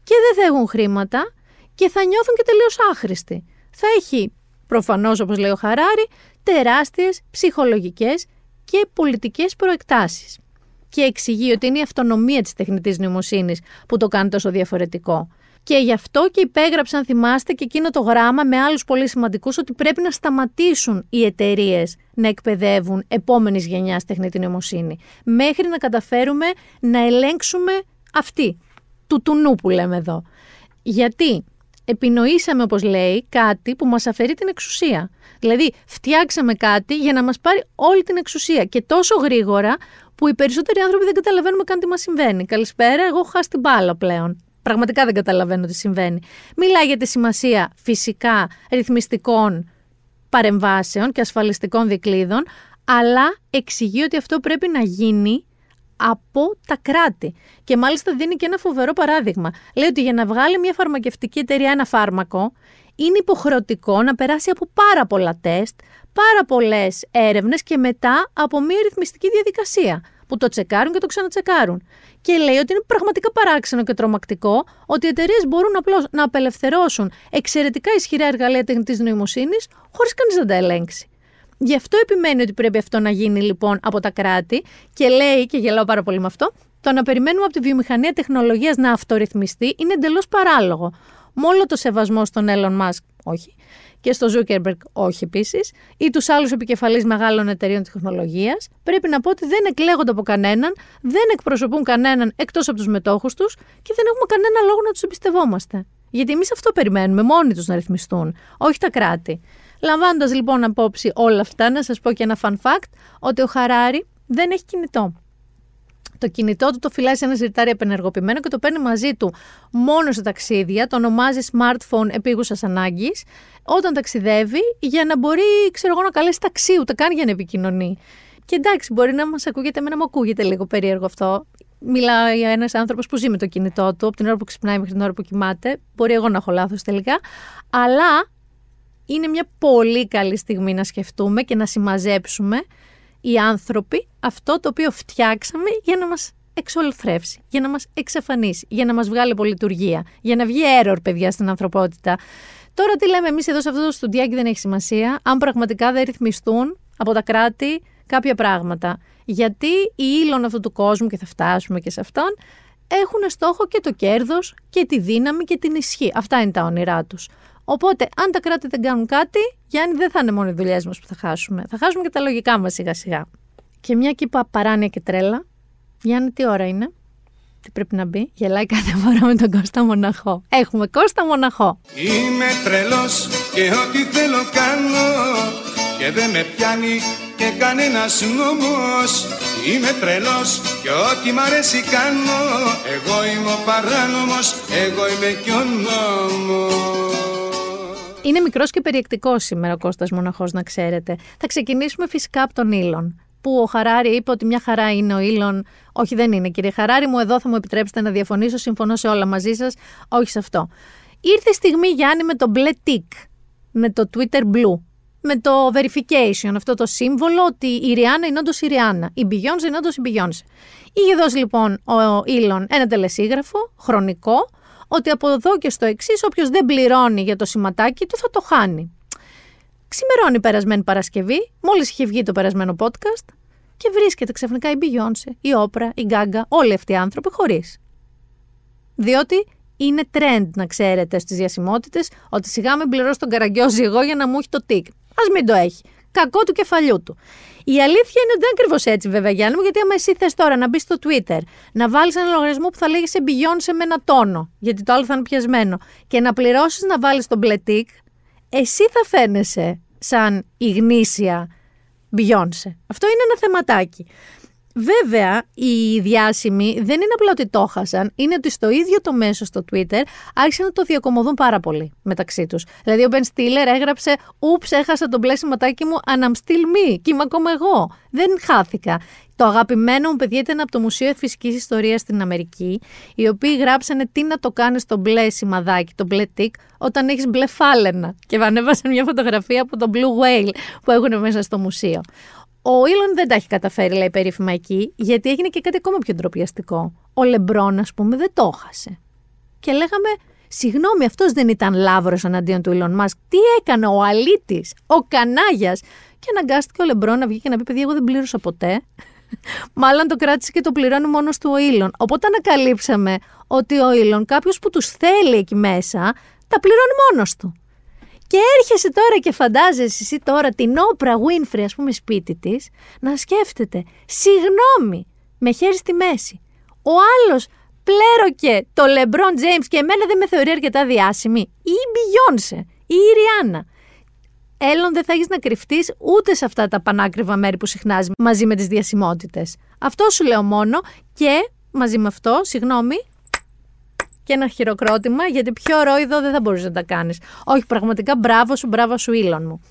και δεν θα έχουν χρήματα και θα νιώθουν και τελείως άχρηστοι θα έχει προφανώς όπως λέει ο Χαράρη τεράστιες ψυχολογικές και πολιτικές προεκτάσεις. Και εξηγεί ότι είναι η αυτονομία της τεχνητής νοημοσύνης που το κάνει τόσο διαφορετικό. Και γι' αυτό και υπέγραψαν, θυμάστε, και εκείνο το γράμμα με άλλους πολύ σημαντικούς ότι πρέπει να σταματήσουν οι εταιρείες να εκπαιδεύουν επόμενης γενιάς τεχνητή νοημοσύνη. Μέχρι να καταφέρουμε να ελέγξουμε αυτή, του τουνού που λέμε εδώ. Γιατί επινοήσαμε, όπως λέει, κάτι που μας αφαιρεί την εξουσία. Δηλαδή, φτιάξαμε κάτι για να μας πάρει όλη την εξουσία και τόσο γρήγορα που οι περισσότεροι άνθρωποι δεν καταλαβαίνουμε καν τι μας συμβαίνει. Καλησπέρα, εγώ έχω χάσει την μπάλα πλέον. Πραγματικά δεν καταλαβαίνω τι συμβαίνει. Μιλάει για τη σημασία φυσικά ρυθμιστικών παρεμβάσεων και ασφαλιστικών δικλείδων, αλλά εξηγεί ότι αυτό πρέπει να γίνει από τα κράτη. Και μάλιστα δίνει και ένα φοβερό παράδειγμα. Λέει ότι για να βγάλει μια φαρμακευτική εταιρεία ένα φάρμακο, είναι υποχρεωτικό να περάσει από πάρα πολλά τεστ, πάρα πολλές έρευνες και μετά από μια ρυθμιστική διαδικασία που το τσεκάρουν και το ξανατσεκάρουν. Και λέει ότι είναι πραγματικά παράξενο και τρομακτικό ότι οι εταιρείες μπορούν απλώς να απελευθερώσουν εξαιρετικά ισχυρά εργαλεία τεχνητής νοημοσύνης χωρίς κανείς να τα ελέγξει. Γι' αυτό επιμένει ότι πρέπει αυτό να γίνει λοιπόν από τα κράτη και λέει, και γελάω πάρα πολύ με αυτό, το να περιμένουμε από τη βιομηχανία τεχνολογίας να αυτορυθμιστεί είναι εντελώς παράλογο. Μόνο το σεβασμό στον Elon Musk, όχι, και στο Zuckerberg, όχι επίσης, ή τους άλλους επικεφαλείς μεγάλων εταιρείων τεχνολογίας, πρέπει να πω ότι δεν εκλέγονται από κανέναν, δεν εκπροσωπούν κανέναν εκτός από τους μετόχους τους και δεν έχουμε κανένα λόγο να τους εμπιστευόμαστε. Γιατί εμείς αυτό περιμένουμε, μόνοι τους να ρυθμιστούν, όχι τα κράτη. Λαμβάνοντας λοιπόν απόψη όλα αυτά, να σας πω και ένα fun fact, ότι ο Χαράρη δεν έχει κινητό. Το κινητό του το φυλάει σε ένα ζητάρι απενεργοποιημένο και το παίρνει μαζί του μόνο σε ταξίδια. Το ονομάζει smartphone επίγουσας ανάγκης όταν ταξιδεύει για να μπορεί, ξέρω εγώ, να καλέσει ταξί, ούτε καν για να επικοινωνεί. Και εντάξει, μπορεί να μας ακούγεται, εμένα μου ακούγεται λίγο περίεργο αυτό. Μιλάει ένας άνθρωπος που ζει με το κινητό του από την ώρα που ξυπνάει μέχρι την ώρα που κοιμάται. Μπορεί εγώ να έχω λάθος τελικά. Αλλά είναι μια πολύ καλή στιγμή να σκεφτούμε και να συμμαζέψουμε οι άνθρωποι αυτό το οποίο φτιάξαμε για να μας εξολθρεύσει, για να μας εξαφανίσει, για να μας βγάλει από λειτουργία, για να βγει error, παιδιά, στην ανθρωπότητα. Τώρα τι λέμε εμείς εδώ σε αυτό το στουντιάκι δεν έχει σημασία, αν πραγματικά δεν ρυθμιστούν από τα κράτη κάποια πράγματα. Γιατί οι ήλων αυτού του κόσμου, και θα φτάσουμε και σε αυτόν, έχουν στόχο και το κέρδος και τη δύναμη και την ισχύ. Αυτά είναι τα όνειρά τους. Οπότε, αν τα κράτη δεν κάνουν κάτι, Γιάννη, δεν θα είναι μόνο οι δουλειές μας που θα χάσουμε. Θα χάσουμε και τα λογικά μας σιγά-σιγά. Και μια και είπα παράνοια και τρέλα. Γιάννη, τι ώρα είναι; Τι πρέπει να μπει; Γελάει κάθε φορά με τον Κώστα Μοναχό. Έχουμε Κώστα Μοναχό. Είμαι τρελός και ό,τι θέλω κάνω. Και δεν με πιάνει και κανένας νόμος. Είμαι τρελός και ό,τι μ' αρέσει κάνω. Εγώ είμαι ο παράνομος, εγώ είμαι και ο νόμος. Είναι μικρός και περιεκτικός σήμερα ο Κώστας Μοναχός, να ξέρετε. Θα ξεκινήσουμε φυσικά από τον Ήλον. Που ο Χαράρη είπε ότι μια χαρά είναι ο Ήλον. Όχι, δεν είναι, κύριε Χαράρη, μου εδώ θα μου επιτρέψετε να διαφωνήσω. Συμφωνώ σε όλα μαζί σας. Όχι σε αυτό. Ήρθε η στιγμή, Γιάννη, με το μπλε tick. Με το Twitter Blue. Με το verification, αυτό το σύμβολο ότι η Ριάννα είναι όντως η Ριάννα. Η Beyoncé είναι όντως η Beyoncé. Είχε δώσει λοιπόν ο Ήλον ένα τελεσίγραφο χρονικό ότι από εδώ και στο εξής, όποιος δεν πληρώνει για το σηματάκι του θα το χάνει. Ξημερώνει η περασμένη Παρασκευή, μόλις είχε βγει το περασμένο podcast, και βρίσκεται ξαφνικά η Beyoncé, η Όπρα, η Γκάγκα, όλοι αυτοί οι άνθρωποι χωρίς. Διότι είναι trend να ξέρετε στις διασημότητες ότι σιγά μην πληρώσω τον καραγκιόζη εγώ για να μου έχει το τικ. Α μην το έχει. Κακό του κεφαλιού του. Η αλήθεια είναι ότι δεν είναι ακριβώς έτσι, βέβαια, Γιάννη μου, γιατί άμα εσύ θες τώρα να μπεις στο Twitter, να βάλεις ένα λογαριασμό που θα λέγεις σε Beyoncé με ένα τόνο, γιατί το άλλο θα είναι πιασμένο, και να πληρώσεις να βάλεις τον μπλε εσύ θα φαίνεσαι σαν η γνήσια Beyoncé. Αυτό είναι ένα θεματάκι. Βέβαια, οι διάσημοι δεν είναι απλά ότι το χάσαν, είναι ότι στο ίδιο το μέσο στο Twitter άρχισαν να το διακομωδούν πάρα πολύ μεταξύ τους. Δηλαδή, ο Ben Stiller έγραψε Ούψ, έχασα το μπλε σηματάκι μου, and I'm still me. Και είμαι ακόμα εγώ. Δεν χάθηκα. Το αγαπημένο μου παιδιά ήταν από το Μουσείο Φυσική Ιστορίας στην Αμερική, οι οποίοι γράψανε τι να το κάνεις στο μπλε σημαδάκι, το μπλε τικ, όταν έχεις μπλε φάλαινα. Και ανέβασαν μια φωτογραφία από το Blue Whale που έχουν μέσα στο μουσείο. Ο Ήλον δεν τα έχει καταφέρει, λέει περίφημα εκεί, γιατί έγινε και κάτι ακόμα πιο ντροπιαστικό. Ο Λεμπρόν, ας πούμε, δεν το έχασε. Και λέγαμε, συγγνώμη, αυτός δεν ήταν λάβρος εναντίον του Ήλον Μάσκ. Τι έκανε ο αλήτης, ο κανάγιας. Και αναγκάστηκε ο Λεμπρόν να βγει και να πει: Παιδιά, εγώ δεν πλήρωσα ποτέ. Μάλλον το κράτησε και το πληρώνει μόνος του ο Ήλον. Οπότε ανακαλύψαμε ότι ο Ήλον, κάποιος που τους θέλει εκεί μέσα, τα πληρώνει μόνος του. Και έρχεσαι τώρα και φαντάζεσαι εσύ τώρα την Όπρα Winfrey, ας πούμε, σπίτι της, να σκέφτεται, συγγνώμη, με χέρι στη μέση. Ο άλλος πλέρωκε το LeBron James και εμένα δεν με θεωρεί αρκετά διάσημη. Ή η Beyoncé, ή η Ριάννα. Έλλον δεν θα έχεις να κρυφτείς ούτε σε αυτά τα πανάκριβα μέρη που συχνάζει μαζί με τις διασημότητες. Αυτό σου λέω μόνο και μαζί με αυτό, συγγνώμη, και ένα χειροκρότημα, γιατί πιο ρόιδο δεν θα μπορούσε να τα κάνεις. Όχι, πραγματικά μπράβο σου, μπράβο σου, Ήλον μου.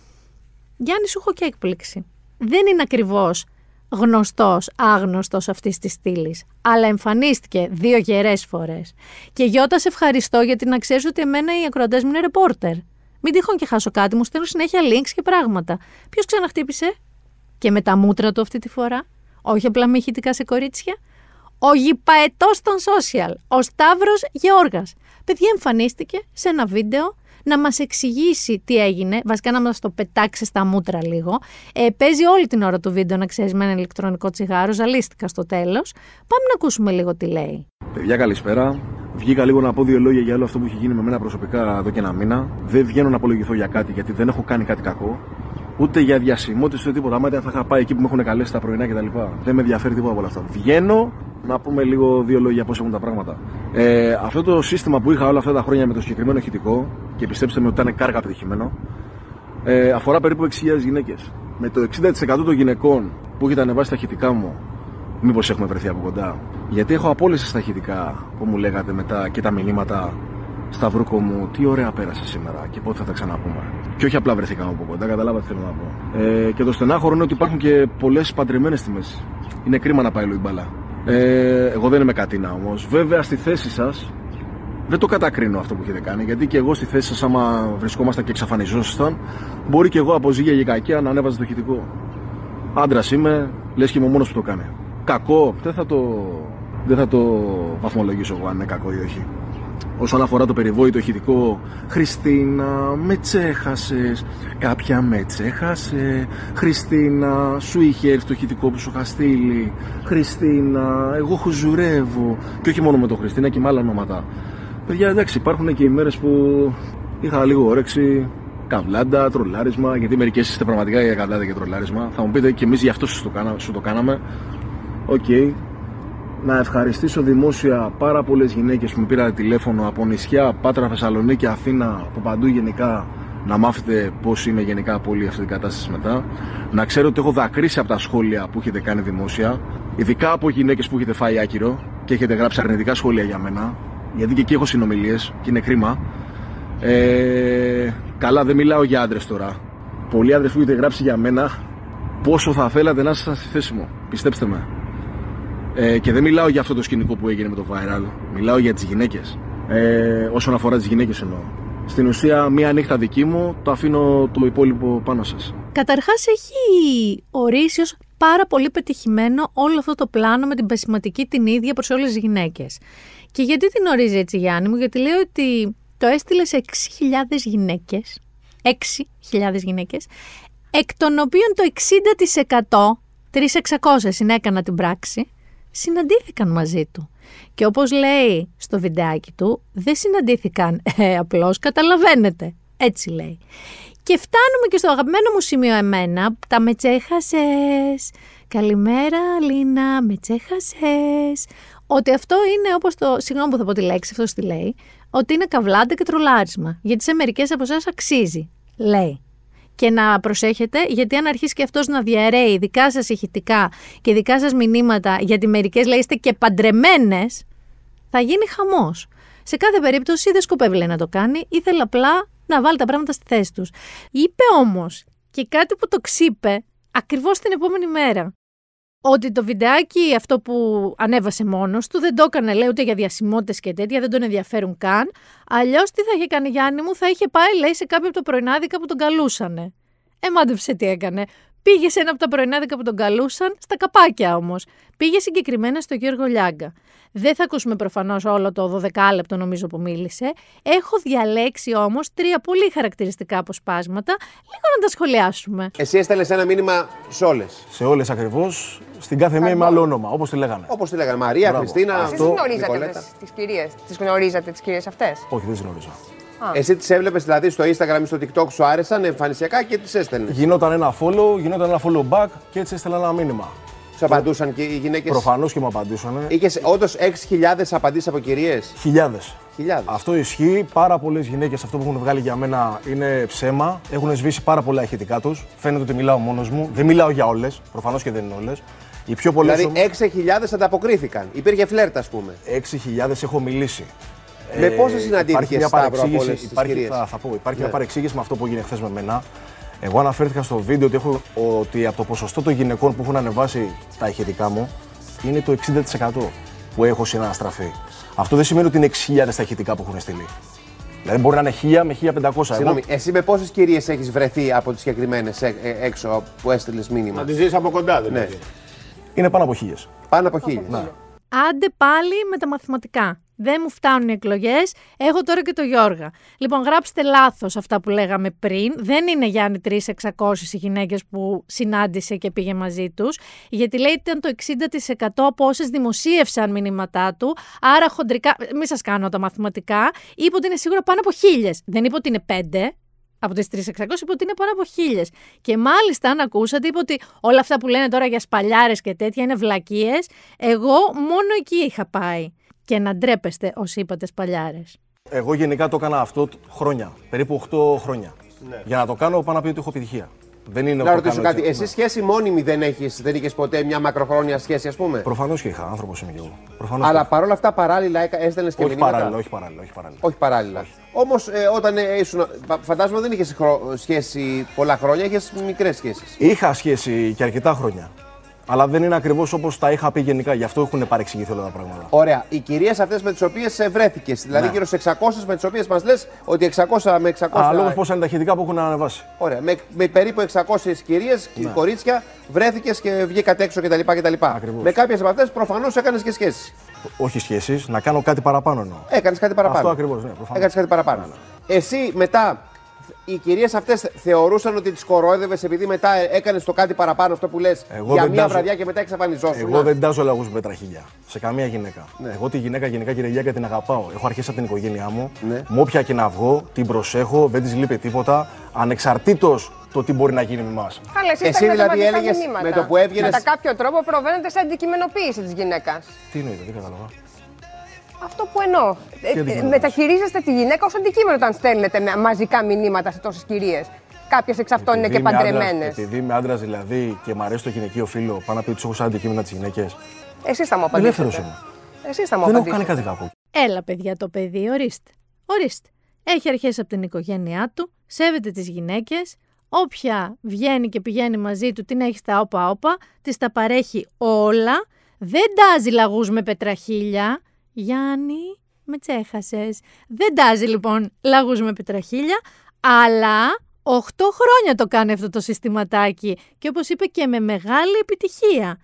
Γιάννη, σου έχω και έκπληξη. Δεν είναι ακριβώς γνωστός, άγνωστος αυτής της στήλης, αλλά εμφανίστηκε δύο γερές φορές. Και Γιώτα, σε ευχαριστώ γιατί να ξέρεις ότι εμένα οι ακροατές μου είναι ρεπόρτερ. Μην τυχόν και χάσω κάτι, μου στέλνουν συνέχεια links και πράγματα. Ποιος ξαναχτύπησε, και με τα μούτρα του αυτή τη φορά, όχι απλά με ηχητικά σε κορίτσια; Ο γηπαετός των social, ο Σταύρος Γεώργας. Παιδιά, εμφανίστηκε σε ένα βίντεο να μας εξηγήσει τι έγινε, βασικά να μας το πετάξει στα μούτρα λίγο. Ε, παίζει όλη την ώρα το βίντεο, να ξέρεις, με ένα ηλεκτρονικό τσιγάρο, ζαλίστηκα στο τέλος. Πάμε να ακούσουμε λίγο τι λέει. Παιδιά, καλησπέρα. Βγήκα λίγο να πω δύο λόγια για όλο αυτό που έχει γίνει με μένα προσωπικά εδώ και ένα μήνα. Δεν βγαίνω να απολογηθώ για κάτι, γιατί δεν έχω κάνει κάτι κακό ούτε για διασημότητα ούτε τίποτα. Άμα θα είχα πάει εκεί που με έχουν καλέσει τα πρωινά κτλ. Δεν με ενδιαφέρει τίποτα από όλα αυτά. Βγαίνω να πούμε λίγο δύο λόγια πώς έχουν τα πράγματα. Ε, αυτό το σύστημα που είχα όλα αυτά τα χρόνια με το συγκεκριμένο ηχητικό και πιστέψτε με ότι ήταν κάργα πετυχημένο, ε, αφορά περίπου 6.000 γυναίκες. Με το 60% των γυναικών που έχετε ανεβάσει τα ηχητικά μου, μήπως έχουμε βρεθεί από κοντά; Γιατί έχω απόλυσει στα ηχητικά που μου λέγατε μετά και τα μηνύματα Σταυρούκο μου, τι ωραία πέρασε σήμερα και πότε θα τα ξαναπούμε. Και όχι απλά βρεθήκαμε από κοντά, καταλάβατε τι θέλω να πω. Ε, και το στενάχωρο είναι ότι υπάρχουν και πολλές παντρεμένες στη μέση. Είναι κρίμα να πάει η μπαλά. Ε, εγώ δεν είμαι κατίνα όμως. Βέβαια στη θέση σας δεν το κατακρίνω αυτό που έχετε κάνει. Γιατί και εγώ στη θέση σας, άμα βρισκόμασταν και εξαφανιζόσασταν, μπορεί και εγώ από ζήγια και κακία να ανέβαζα το χητικό. Άντρας είμαι, λες και είμαι ο μόνος που το κάνει. Κακό, δεν θα το, δεν θα το βαθμολογήσω εγώ αν είναι κακό ή όχι όσον αφορά το περιβόητο ηχητικό Χριστίνα με τσέχασες. Κάποια με τσέχασε. Χριστίνα σου είχε έρθει το ηχητικό που σου είχα στείλει. Χριστίνα εγώ χουζουρεύω. Και όχι μόνο με το Χριστίνα και με άλλα ονόματα. Παιδιά εντάξει υπάρχουν και οι μέρες που είχα λίγο όρεξη καβλάντα, τρολάρισμα γιατί μερικές είστε πραγματικά για καβλάντα και τρολάρισμα. Θα μου πείτε και εμείς γι' αυτό σου το, κάνα, σου το κάναμε. OK, okay να ευχαριστήσω δημόσια πάρα πολλές γυναίκες που μου πήραν τηλέφωνο από νησιά, Πάτρα, Θεσσαλονίκη, Αθήνα, από παντού γενικά να μάθετε πώς είναι γενικά από όλη αυτή την κατάσταση μετά. Να ξέρω ότι έχω δακρύσει από τα σχόλια που έχετε κάνει δημόσια, ειδικά από γυναίκες που έχετε φάει άκυρο και έχετε γράψει αρνητικά σχόλια για μένα, γιατί και εκεί έχω συνομιλίες και είναι κρίμα. Ε, καλά, δεν μιλάω για άντρες τώρα. Πολλοί άντρες που έχετε γράψει για μένα, πόσο θα θέλατε να είστε στη θέση μου. Πιστέψτε με. Ε, και δεν μιλάω για αυτό το σκηνικό που έγινε με το viral. Μιλάω για τις γυναίκες. Ε, όσον αφορά τις γυναίκες εννοώ. Στην ουσία, μία νύχτα δική μου, το αφήνω το υπόλοιπο πάνω σας. Καταρχάς, έχει ορίσει ως πάρα πολύ πετυχημένο όλο αυτό το πλάνο με την πεσηματική την ίδια προς όλες τις γυναίκες. Και γιατί την ορίζει έτσι, Γιάννη μου, γιατί λέει ότι το έστειλε σε 6.000 γυναίκες. 6.000 γυναίκες, εκ των οποίων το 60% 3.600 συνέκανα την πράξη συναντήθηκαν μαζί του. Και όπως λέει στο βιντεάκι του, δεν συναντήθηκαν, ε, απλώς καταλαβαίνετε. Έτσι λέει. Και φτάνουμε και στο αγαπημένο μου σημείο εμένα, τα με τσέχασες. Καλημέρα Λίνα, με τσέχασες. Ότι αυτό είναι όπως το, συγγνώμη που θα πω τη λέξη, αυτός τη λέει, ότι είναι καβλάντα και τρολάρισμα. Γιατί σε μερικές από εσάς αξίζει, λέει. Και να προσέχετε, γιατί αν αρχίσει και αυτός να διαρρέει δικά σας ηχητικά και δικά σας μηνύματα, γιατί μερικές λέει είστε και παντρεμένες, θα γίνει χαμός. Σε κάθε περίπτωση δεν σκοπεύει λέει, να το κάνει, ήθελε απλά να βάλει τα πράγματα στη θέση τους. Είπε όμως και κάτι που το ξύπε ακριβώς την επόμενη μέρα. Ότι το βιντεάκι αυτό που ανέβασε μόνος του δεν το έκανε, λέει, ούτε για διασημότητες και τέτοια, δεν τον ενδιαφέρουν καν. Αλλιώς τι θα είχε κάνει Γιάννη μου, θα είχε πάει, λέει, σε κάποιο από τα πρωινάδικα που τον καλούσανε. Ε, μάντεψε τι έκανε. Πήγε σε ένα από τα πρωινάδικα που τον καλούσαν, στα καπάκια όμως. Πήγε συγκεκριμένα στο Γιώργο Λιάγκα. Δεν θα ακούσουμε προφανώς όλο το 12 λεπτό νομίζω που μίλησε. Έχω διαλέξει όμως τρία πολύ χαρακτηριστικά αποσπάσματα, λίγο να τα σχολιάσουμε. Εσύ έστελνες ένα μήνυμα σε όλες. Σε όλες ακριβώς. Στην κάθε μία με άλλο όνομα, όπως τη λέγανε. Όπως τη λέγανε. Μαρία, Μπράβο. Χριστίνα, Αυτό- αυτό. Γνωρίζατε τι κυρίες. Τις γνωρίζατε τις κυρίες αυτές; Όχι, δεν τις γνωρίζω. Εσύ τις έβλεπες δηλαδή στο Instagram ή στο TikTok σου άρεσαν εμφανισιακά και τις έστελνες; Γινόταν ένα follow, γινόταν ένα follow back και έτσι έστελνα ένα μήνυμα. Σου απαντούσαν και οι γυναίκες. Προφανώς και μου απαντούσαν. Είχες όντως 6.000 απαντήσεις από κυρίες; Χιλιάδες. Χιλιάδες. Αυτό ισχύει. Πάρα πολλές γυναίκες αυτό που έχουν βγάλει για μένα είναι ψέμα. Έχουν σβήσει πάρα πολλά ηχητικά τους. Φαίνεται ότι μιλάω μόνος μου. Δεν μιλάω για όλες. Προφανώς και δεν είναι όλες. Οι πιο πολλές. Δηλαδή 6.000 ανταποκρίθηκαν. Υπήρχε φλερτ, ας πούμε. 6.000 έχω μιλήσει. Με πόσες Ε, συναντήθηκες, υπάρχει μια Σταύρο, από παρεξήγηση, όλες τις υπάρχει, κυρίες; θα, θα πω, υπάρχει Ναι. μια παρεξήγηση με αυτό που έγινε χθες με μένα. Εγώ αναφέρθηκα στο βίντεο ότι, έχω, ότι από το ποσοστό των γυναικών που έχουν ανεβάσει τα ηχητικά μου είναι το 60% που έχω συναναστραφεί. Αυτό δεν σημαίνει ότι είναι 6.000 τα ηχητικά που έχουν στείλει. Δηλαδή μπορεί να είναι 1000 με 1500. Συγγνώμη, Εγώ, εσύ με πόσες κυρίες έχεις βρεθεί από τις συγκεκριμένες έξω που έστειλες μήνυμα; Να τη ζήσει από κοντά, δηλαδή. Ναι. είναι πάνω από 1000. Πάνω από χίλιες. Άντε πάλι με τα μαθηματικά. Δεν μου φτάνουν οι εκλογές. Έχω τώρα και το Γιώργα. Λοιπόν, γράψτε λάθος αυτά που λέγαμε πριν. Δεν είναι Γιάννη 3.600 οι γυναίκες που συνάντησε και πήγε μαζί τους. Γιατί λέει ήταν το 60% από όσες δημοσίευσαν μηνύματά του. Άρα χοντρικά. Μην σας κάνω τα μαθηματικά. Είπε ότι είναι σίγουρα πάνω από χίλιες. Δεν είπε ότι είναι 5. Από τις 3.600 είπε ότι είναι πάνω από χίλιες. Και μάλιστα, αν ακούσατε, είπε ότι όλα αυτά που λένε τώρα για σπαλιάρες και τέτοια είναι βλακίες. Εγώ μόνο εκεί είχα πάει. Και να ντρέπεστε όσοι είπατες σπαλιάρε. Εγώ γενικά το έκανα αυτό τ- χρόνια. Περίπου 8 χρόνια. Ναι. Για να το κάνω, πάω να πει ότι έχω επιτυχία. Δεν είναι Να ότι το ρωτήσω κάνω κάτι. έτσι. Εσύ σχέση μόνιμη δεν έχεις δεν είχες ποτέ μια μακροχρόνια σχέση, ας πούμε; Προφανώς και είχα, άνθρωπος είμαι κι εγώ. Προφανώς Αλλά και παρόλα αυτά παράλληλα έστελνες και όχι μηνύματα; παράλληλα, όχι παράλληλα, όχι παράλληλα. Όχι παράλληλα. Όμως όταν ε, ήσουν. Φαντάζομαι δεν είχες σχέση πολλά χρόνια, είχες μικρές σχέσεις. Είχα σχέση και αρκετά χρόνια. Αλλά δεν είναι ακριβώς όπως τα είχα πει γενικά. Γι' αυτό έχουν παρεξηγηθεί όλα τα πράγματα. Ωραία. Οι κυρίες αυτές με τις οποίες βρέθηκε, δηλαδή Ναι. γύρω στις 600 με τις οποίες μας λες ότι 600 με 600. Ανάλογα πόσα είναι τα ηχητικά που έχουν ανεβάσει. Ωραία. Με, με περίπου 600 κυρίες και Ναι. κορίτσια βρέθηκες και βγήκατε έξω κτλ. κτλ. Με κάποιες από αυτές προφανώς έκανες και σχέσεις. Όχι σχέσεις, να κάνω κάτι παραπάνω εννοώ. Έκανες κάτι παραπάνω. Αυτό ακριβώς, ναι, προφανώς. Έκανες κάτι παραπάνω. Εσύ μετά, οι κυρίες αυτές θεωρούσαν ότι τις κορόιδευε επειδή μετά έκανες το κάτι παραπάνω, αυτό που λες, Εγώ για δεν μια τάζω- βραδιά και μετά εξαφανιζόσουν. Εγώ δεν τάζω λαγούς με πετραχίλια. Σε καμία γυναίκα. Ναι. Εγώ τη γυναίκα γενικά κύριε Γιάννη την αγαπάω. Έχω αρχίσει από την οικογένειά μου. Ναι. Με όποια και να βγω, την προσέχω, δεν της λείπει τίποτα. Ανεξαρτήτως το τι μπορεί να γίνει με εμάς. Καλά, εσεί Εσύ δηλαδή έλεγες με το που έβγαινες- Κατά κάποιο τρόπο προβαίνετε σε αντικειμενοποίηση της γυναίκας. Τι εννοείται, δεν κατάλαβα. Αυτό που εννοώ. Ε, ε, αντικειμενοποίηση; μεταχειρίζεστε τη γυναίκα ως αντικείμενο όταν στέλνετε με- μαζικά μηνύματα σε τόσες κυρίες. Κάποιες εξ αυτών είναι και είμαι άντρας- παντρεμένες. Επειδή είμαι άντρας δηλαδή και μου αρέσει το γυναικείο φίλο, πάνω να πει ότι του έχω σαν αντικείμενα τις γυναίκες. Εσείς θα μου Ελεύθερος απαντήσετε. είμαι. Εσείς θα μου Δεν έχω απαντήσετε. κάνει κάτι κακό. Έλα, παιδιά, το παιδί, ορίστε. Ορίστε. Έχει αρχές από την οικογένειά του, σέβεται τις γυναίκες. Όποια βγαίνει και πηγαίνει μαζί του, την έχει στα όπα-όπα, της τα παρέχει όλα. Δεν τάζει λαγούς με πετραχίλια. Γιάννη, με τσέχασε. Δεν τάζει λοιπόν λαγούς με πετραχίλια, αλλά 8 χρόνια το κάνει αυτό το συστηματάκι και όπως είπε και με μεγάλη επιτυχία.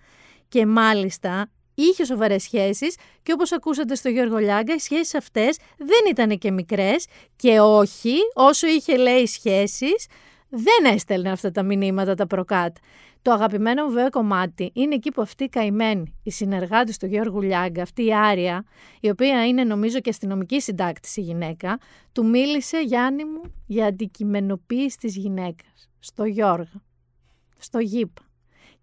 Και μάλιστα είχε σοβαρές σχέσεις και όπως ακούσατε στο Γιώργο Λιάγκα, οι σχέσεις αυτές δεν ήταν και μικρές και όχι, όσο είχε λέει σχέσεις, δεν έστελνε αυτά τα μηνύματα τα προκάτ. Το αγαπημένο μου βέβαια κομμάτι είναι εκεί που αυτή η καημένη, η συνεργάτη του Γιώργου Λιάγκα, αυτή η Άρια, η οποία είναι νομίζω και αστυνομική συντάκτης η γυναίκα, του μίλησε Γιάννη μου για αντικειμενοποίηση της γυναίκας. Στο Γιώργο. Στο Γήπα.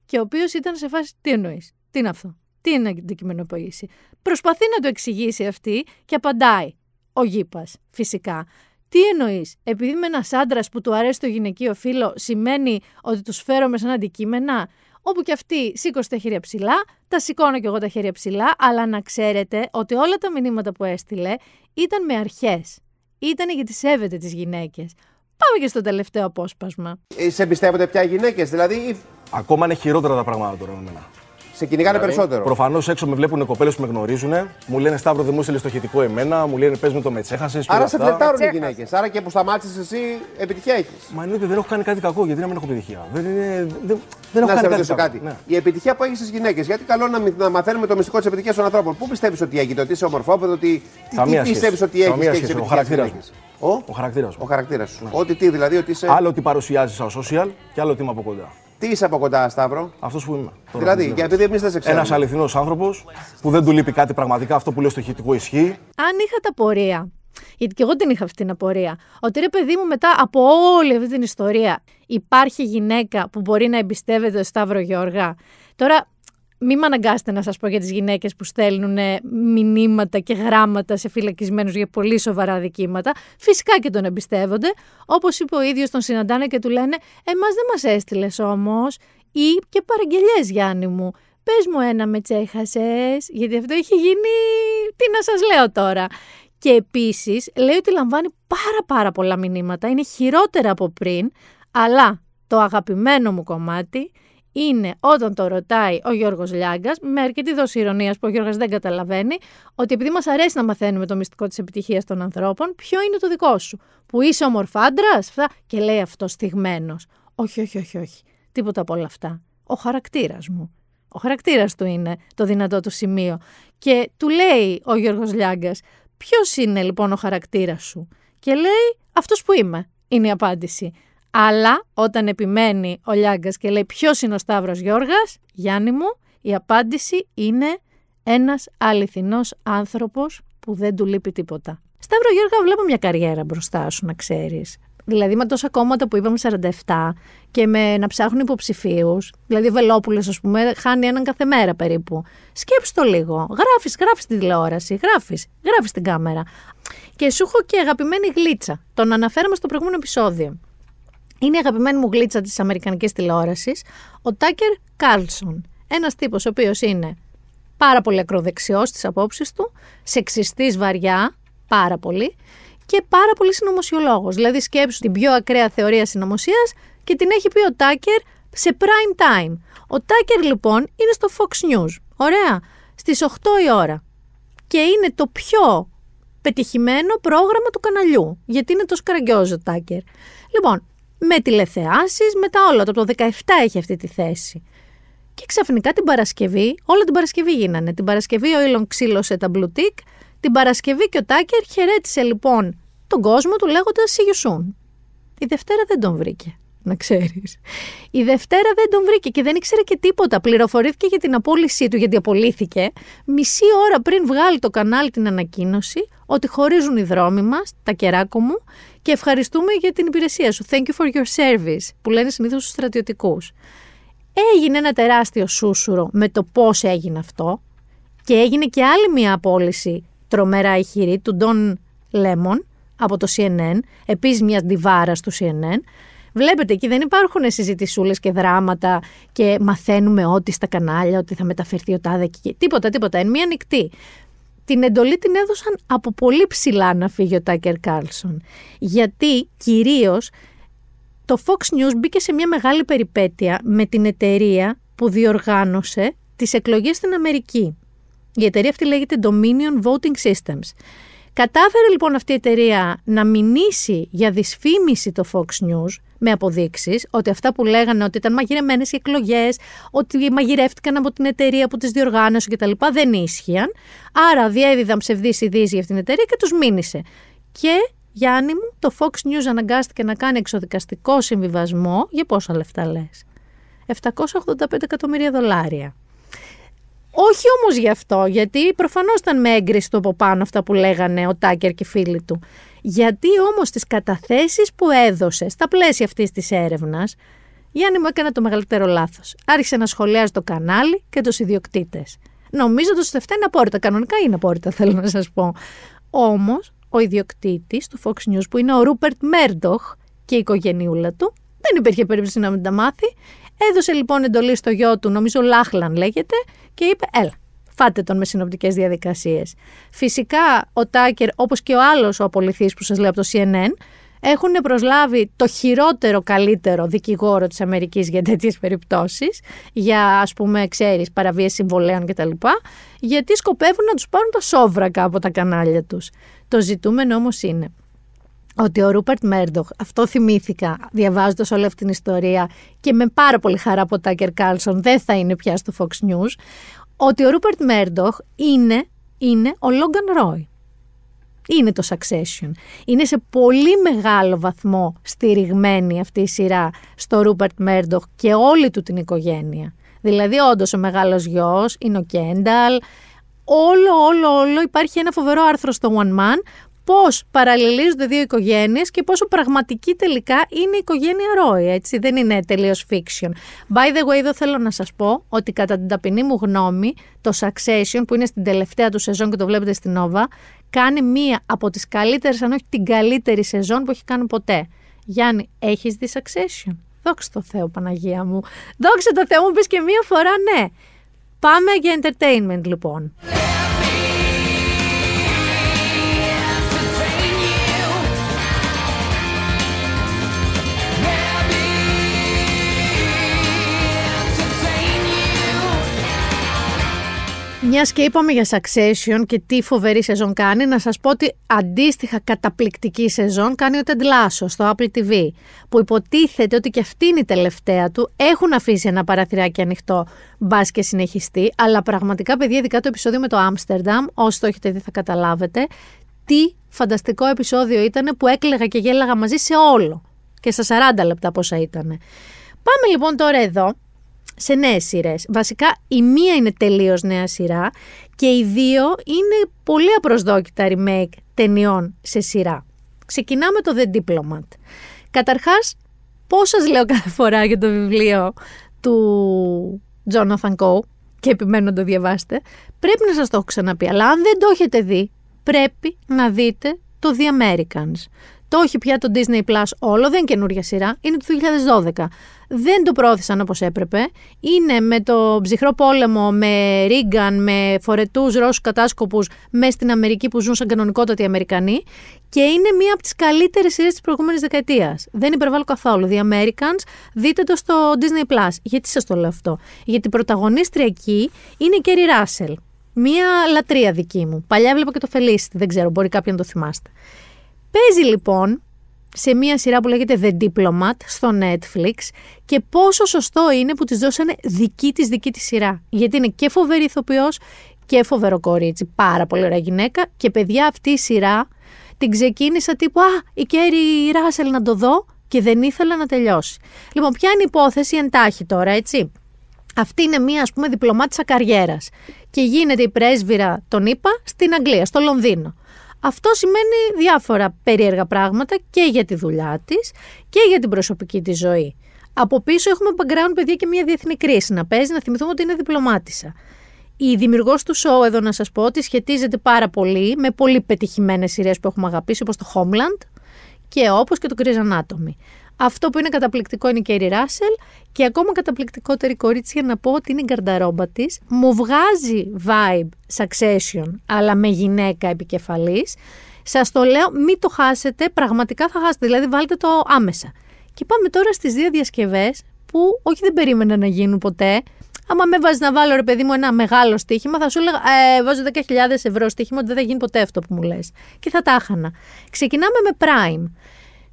Και ο οποίος ήταν σε φάση τι εννοείς, τι είναι αυτό, τι είναι αντικειμενοποίηση. Προσπαθεί να το εξηγήσει αυτή και απαντάει ο Γήπας, φυσικά. Τι εννοείς, επειδή είμαι ένας άντρας που του αρέσει το γυναικείο φύλλο, σημαίνει ότι τους φέρομαι σαν αντικείμενα; Όπου και αυτή σήκωσε τα χέρια ψηλά, τα σηκώνω κι εγώ τα χέρια ψηλά, αλλά να ξέρετε ότι όλα τα μηνύματα που έστειλε ήταν με αρχές. Ήταν γιατί σέβεται τις γυναίκες. Πάμε και στο τελευταίο απόσπασμα. Ε, σε εμπιστεύονται πια οι γυναίκες, δηλαδή. Ακόμα είναι χειρότερα τα πράγματα τώρα με μένα. Σε κυνηγάνε περισσότερο. Προφανώς έξω με βλέπουν κοπέλες που με γνωρίζουν. Μου λένε Σταύρο, δεν μου έστειλες το χητικό εμένα. Μου λένε Πες με το με τσέχασες. Άρα σε φλετάρουν οι γυναίκες. Άρα και που σταμάτησες εσύ, επιτυχία έχεις. Μα εννοείται δεν έχω κάνει κάτι κακό, γιατί να μην έχω επιτυχία. Δεν, είναι, δεν, δεν έχω να κάνει σε κάτι. ρωτήσω κακό. Ναι. Η επιτυχία που έχεις στις γυναίκες, γιατί καλό να, μη- να μαθαίνουμε το μυστικό της επιτυχίας των ανθρώπων. Πού πιστεύεις ότι έγινε, ότι είσαι ομορφόπεδο, ότι. Τι, Καμία τι σχέση. πιστεύει ότι έχεις Καμία και έχεις σχέση. Ο επιτυχία στις χαρακτήρας γυναίκες; μου. Ο; Χαρακτήρας μου. Ο χαρακτήρας σου. Ότι τι, δηλαδή ότι είσαι. Άλλο τι παρουσιάζεις στα social και άλλο τι είμαι από κοντά. Τι είσαι από κοντά, Σταύρο; Αυτός που είμαι. Δηλαδή, και επειδή εμείς δεν σε ξέρουμε. Ένας αληθινός άνθρωπος που δεν του λείπει κάτι πραγματικά, αυτό που λέει στο ηχητικό ισχύει. αν είχα τα πορεία, γιατί και εγώ την είχα αυτή την απορία, ότι ρε παιδί μου μετά από όλη αυτή την ιστορία υπάρχει γυναίκα που μπορεί να εμπιστεύεται το Σταύρο Γιώργα. Τώρα μην με αναγκάσετε να σας πω για τις γυναίκες που στέλνουν ε, μηνύματα και γράμματα σε φυλακισμένους για πολύ σοβαρά δικήματα. Φυσικά και τον εμπιστεύονται. Όπως είπε ο ίδιος τον συναντάνε και του λένε «Εμάς δεν μας έστειλες όμως» ή και παραγγελιές Γιάννη μου. Πες μου ένα με τσέχασες, γιατί αυτό έχει γίνει, τι να σας λέω τώρα. Και επίσης λέει ότι λαμβάνει πάρα πάρα πολλά μηνύματα, είναι χειρότερα από πριν, αλλά το αγαπημένο μου κομμάτι είναι όταν το ρωτάει ο Γιώργος Λιάγκας, με αρκετή δόση ηρωνίας που ο Γιώργος δεν καταλαβαίνει, ότι επειδή μας αρέσει να μαθαίνουμε το μυστικό της επιτυχίας των ανθρώπων, ποιο είναι το δικό σου, που είσαι ομορφάντρας, αυτά, και λέει αυτό στιγμένος. Όχι, όχι, όχι, όχι, τίποτα από όλα αυτά. Ο χαρακτήρας μου. Ο χαρακτήρας του είναι το δυνατό του σημείο. Και του λέει ο Γιώργος Λιάγκας, ποιος είναι λοιπόν ο χαρακτήρας σου; Και λέει, αυτός που είμαι, είναι η απάντηση. Αλλά όταν επιμένει ο Λιάγκας και λέει ποιος είναι ο Σταύρος Γιώργας, Γιάννη μου, η απάντηση είναι ένας αληθινός άνθρωπος που δεν του λείπει τίποτα. Σταύρο Γιώργα, βλέπω μια καριέρα μπροστά σου, να ξέρεις. Δηλαδή με τόσα κόμματα που είπαμε 47 και με να ψάχνουν υποψηφίους. Δηλαδή ο Βελόπουλος, ας πούμε, χάνει έναν κάθε μέρα περίπου. Σκέψου το λίγο. Γράφεις, γράφεις τη τηλεόραση, γράφεις, γράφεις την κάμερα. Και σου έχω και αγαπημένη γλίτσα. Τον αναφέραμε στο προηγούμενο επεισόδιο. Είναι η αγαπημένη μου γλίτσα της Αμερικανικής τηλεόρασης, ο Τάκερ Κάρλσον. Ένας τύπος ο οποίος είναι πάρα πολύ ακροδεξιός στις απόψεις του, σεξιστής βαριά, πάρα πολύ, και πάρα πολύ συνωμοσιολόγος. Δηλαδή, σκέψου την πιο ακραία θεωρία συνωμοσίας και την έχει πει ο Τάκερ σε prime time. Ο Τάκερ λοιπόν είναι στο Fox News. Ωραία. Στις 8 η ώρα. Και είναι το πιο πετυχημένο πρόγραμμα του καναλιού. Γιατί είναι τόσο καραγκιόζο ο Τάκερ. Λοιπόν, με τηλεθεάσεις, με τα όλα. Το από το 17 έχει αυτή τη θέση. Και ξαφνικά την Παρασκευή, όλα την Παρασκευή γίνανε. Την Παρασκευή ο Ήλον ξύλωσε τα blue tick. Την Παρασκευή και ο Τάκερ χαιρέτησε λοιπόν τον κόσμο του λέγοντας See you soon. Η Δευτέρα δεν τον βρήκε, να ξέρεις. Η Δευτέρα δεν τον βρήκε και δεν ήξερε και τίποτα. Πληροφορήθηκε για την απόλυσή του, γιατί απολύθηκε μισή ώρα πριν βγάλει το κανάλι την ανακοίνωση ότι χωρίζουν οι δρόμοι μας, τα κεράκο μου, και ευχαριστούμε για την υπηρεσία σου. Thank you for your service, που λένε συνήθως στους στρατιωτικούς. Έγινε ένα τεράστιο σούσουρο με το πώς έγινε αυτό και έγινε και άλλη μια απόλυση τρομερά ηχηρή του Don Lemon από το CNN, επίσης μιας ντιβάρα του CNN. Βλέπετε εκεί δεν υπάρχουν συζητησούλες και δράματα και μαθαίνουμε ότι στα κανάλια, ότι θα μεταφερθεί ο τάδε και τίποτα, τίποτα. Εν μία νυκτί. Την εντολή την έδωσαν από πολύ ψηλά να φύγει ο Τάκερ Κάρλσον. Γιατί κυρίως το Fox News μπήκε σε μια μεγάλη περιπέτεια με την εταιρεία που διοργάνωσε τις εκλογές στην Αμερική. Η εταιρεία αυτή λέγεται Dominion Voting Systems. Κατάφερε λοιπόν αυτή η εταιρεία να μηνύσει για δυσφήμιση το Fox News με αποδείξεις ότι αυτά που λέγανε ότι ήταν μαγειρεμένες οι εκλογές, ότι μαγειρεύτηκαν από την εταιρεία που τις διοργάνωσε κτλ. δεν ίσχυαν. Άρα διέδιδαν ψευδείς ειδήσεις για αυτήν την εταιρεία και τους μήνυσε. Και Γιάννη μου, το Fox News αναγκάστηκε να κάνει εξοδικαστικό συμβιβασμό για πόσα λεφτά λες; 785 εκατομμύρια δολάρια. Όχι όμως γι' αυτό, γιατί προφανώς ήταν με έγκριση του από πάνω αυτά που λέγανε ο Τάκερ και οι φίλοι του. Γιατί όμως τις καταθέσεις που έδωσε στα πλαίσια αυτής της έρευνας, Γιάννη μου έκανε το μεγαλύτερο λάθος. Άρχισε να σχολιάζει το κανάλι και τους ιδιοκτήτες. Νομίζοντα ότι αυτά είναι απόρριτα. Κανονικά είναι απόρριτα, θέλω να σας πω. Όμως, ο ιδιοκτήτης του Fox News που είναι ο Ρούπερτ Μέρντοχ και η οικογενειούλα του. Δεν υπήρχε περίπτωση να μην τα μάθει. Έδωσε λοιπόν εντολή στο γιο του, νομίζω Λάχλαν λέγεται, και είπε έλα, φάτε τον με συνοπτικές διαδικασίες. Φυσικά ο Τάκερ, όπως και ο άλλος ο απολυθής που σας λέω από το CNN, έχουν προσλάβει το χειρότερο καλύτερο δικηγόρο της Αμερικής για τέτοιες περιπτώσεις, για ας πούμε, ξέρεις, παραβίαση συμβολέων κτλ. Γιατί σκοπεύουν να τους πάρουν τα σόβρακα από τα κανάλια τους. Το ζητούμενο όμως είναι ότι ο Ρούπερτ Μέρντοχ, αυτό θυμήθηκα διαβάζοντας όλη αυτή την ιστορία και με πάρα πολύ χαρά από Τάκερ Κάλσον δεν θα είναι πια στο Fox News, ότι ο Ρούπερτ Μέρντοχ είναι, είναι ο Λόγκαν Ρόι είναι το Succession. Είναι σε πολύ μεγάλο βαθμό στηριγμένη αυτή η σειρά στο Ρούπερτ Μέρντοχ και όλη του την οικογένεια. Δηλαδή, όντως ο μεγάλος γιος είναι ο Κένταλ. Όλο, όλο, όλο υπάρχει ένα φοβερό άρθρο στο One Man πώς παραλληλίζονται δύο οικογένειες και πόσο πραγματική τελικά είναι η οικογένεια Ρόι. Έτσι, δεν είναι τελείως fiction. By the way, εδώ θέλω να σας πω ότι κατά την ταπεινή μου γνώμη, το Succession, που είναι στην τελευταία του σεζόν και το βλέπετε στην Nova, κάνει μία από τις καλύτερες, αν όχι την καλύτερη σεζόν που έχει κάνει ποτέ. Γιάννη, έχεις δει Succession? Δόξα τω Θεώ Παναγία μου. Δόξα τω Θεώ μου πεις και μία φορά ναι. Πάμε για entertainment λοιπόν. Μιας και είπαμε για Succession και τι φοβερή σεζόν κάνει, να σας πω ότι αντίστοιχα καταπληκτική σεζόν κάνει ο Ted Lasso στο Apple TV. Που υποτίθεται ότι και αυτή είναι η τελευταία του. Έχουν αφήσει ένα παραθυράκι ανοιχτό, μπας και συνεχιστεί. Αλλά πραγματικά, παιδιά, ειδικά το επεισόδιο με το Άμστερνταμ, όσοι το έχετε δει θα καταλάβετε, τι φανταστικό επεισόδιο ήταν που έκλαιγα και γέλαγα μαζί σε όλο. Και στα 40 λεπτά πόσα ήταν. Πάμε λοιπόν τώρα εδώ σε νέες σειρές. Βασικά η μία είναι τελείως νέα σειρά και οι δύο είναι πολύ απροσδόκητα remake ταινιών σε σειρά. Ξεκινάμε το The Diplomat. Καταρχάς, πώς σας λέω κάθε φορά για το βιβλίο του Jonathan Coe και επιμένω να το διαβάσετε, πρέπει να σας το έχω ξαναπεί, αλλά αν δεν το έχετε δει, πρέπει να δείτε το The Americans. Το έχει πια το Disney Plus όλο, δεν είναι καινούργια σειρά, είναι το 2012. Δεν το πρόθεσαν όπως έπρεπε. Είναι με το ψυχρό πόλεμο, με Ρίγκαν, με φορετούς Ρώσους κατάσκοπους μέσα στην Αμερική που ζουν σαν κανονικότατοι Αμερικανοί και είναι μία από τις καλύτερες σειρές της προηγούμενης δεκαετίας. Δεν υπερβάλλω καθόλου. The Americans, δείτε το στο Disney Plus. Γιατί σας το λέω αυτό; Γιατί η πρωταγωνίστρια εκεί είναι η Κέρι Ράσελ. Μία λατρεία δική μου. Παλιά βλέπω και το Felicity, δεν ξέρω, μπορεί κάποιον να το θυμάστε. Παίζει λοιπόν σε μία σειρά που λέγεται The Diplomat στο Netflix και πόσο σωστό είναι που της δώσανε δική της δική της σειρά. Γιατί είναι και φοβερή ηθοποιός και φοβερό κορίτσι. Πάρα πολύ ωραία γυναίκα και παιδιά αυτή η σειρά την ξεκίνησα τύπου «Α, η Κέρι Ράσελ να το δω» και δεν ήθελα να τελειώσει. Λοιπόν, ποια είναι η υπόθεση εντάχει τώρα, έτσι; Αυτή είναι μία, ας πούμε, διπλωμάτισα καριέρας και γίνεται η πρέσβυρα, τον είπα, στην Αγγλία, στο Λονδίνο. Αυτό σημαίνει διάφορα περίεργα πράγματα και για τη δουλειά της και για την προσωπική της ζωή. Από πίσω έχουμε background παιδιά και μια διεθνή κρίση να παίζει, να θυμηθούμε ότι είναι διπλωμάτισα. Η δημιουργός του show, εδώ να σας πω, ότι σχετίζεται πάρα πολύ με πολύ πετυχημένες σειρές που έχουμε αγαπήσει, όπως το Homeland και όπως και το Grey's Anatomy. Αυτό που είναι καταπληκτικό είναι η Κέρι Ράσελ και ακόμα καταπληκτικότερη κορίτσια να πω ότι είναι η γκαρνταρόμπα της. Μου βγάζει vibe succession, αλλά με γυναίκα επικεφαλής. Σας το λέω, μην το χάσετε, πραγματικά θα χάσετε. Δηλαδή, βάλτε το άμεσα. Και πάμε τώρα στις δύο διασκευές που όχι δεν περίμενα να γίνουν ποτέ. Άμα με βάζεις να βάλω ρε παιδί μου ένα μεγάλο στοίχημα, θα σου έλεγα ε, βάζω 10.000 ευρώ στοίχημα ότι δεν θα γίνει ποτέ αυτό που μου λες. Και θα τα έχανα. Ξεκινάμε με Prime.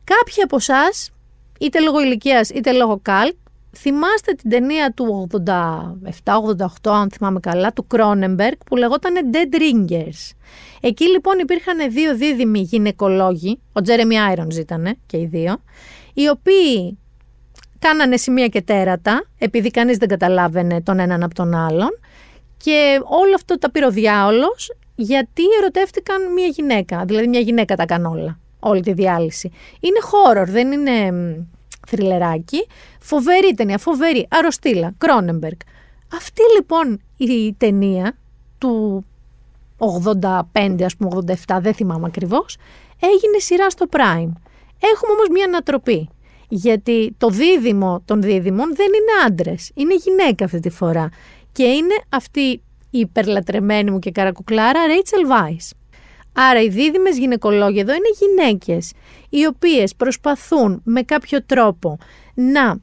Κάποιοι από εσάς είτε λόγω ηλικίας είτε λόγω καλτ, θυμάστε την ταινία του 87-88, αν θυμάμαι καλά, του Κρόνεμπεργκ που λεγόταν Dead Ringers. Εκεί λοιπόν υπήρχαν δύο δίδυμοι γυναικολόγοι, ο Τζέρεμι Άιρονς ήταν και οι δύο, οι οποίοι κάνανε σημεία και τέρατα, επειδή κανείς δεν καταλάβαινε τον έναν από τον άλλον, και όλο αυτό τα πήρε ο διάολος, γιατί ερωτεύτηκαν μια γυναίκα, δηλαδή μια γυναίκα τα έκανε όλα όλη τη διάλυση. Είναι horror, δεν είναι θριλεράκι. Φοβερή ταινία, φοβερή, αρρωστήλα, Κρόνεμπεργκ. Αυτή λοιπόν η ταινία του 85 ας πούμε 87 δεν θυμάμαι ακριβώς έγινε σειρά στο Prime. Έχουμε όμως μια ανατροπή γιατί το δίδυμο των δίδυμων δεν είναι άντρες, είναι γυναίκα αυτή τη φορά και είναι αυτή η υπερλατρεμένη μου και καρακουκλάρα Rachel Weisz. Άρα οι δίδυμες γυναικολόγοι εδώ είναι γυναίκες οι οποίες προσπαθούν με κάποιο τρόπο να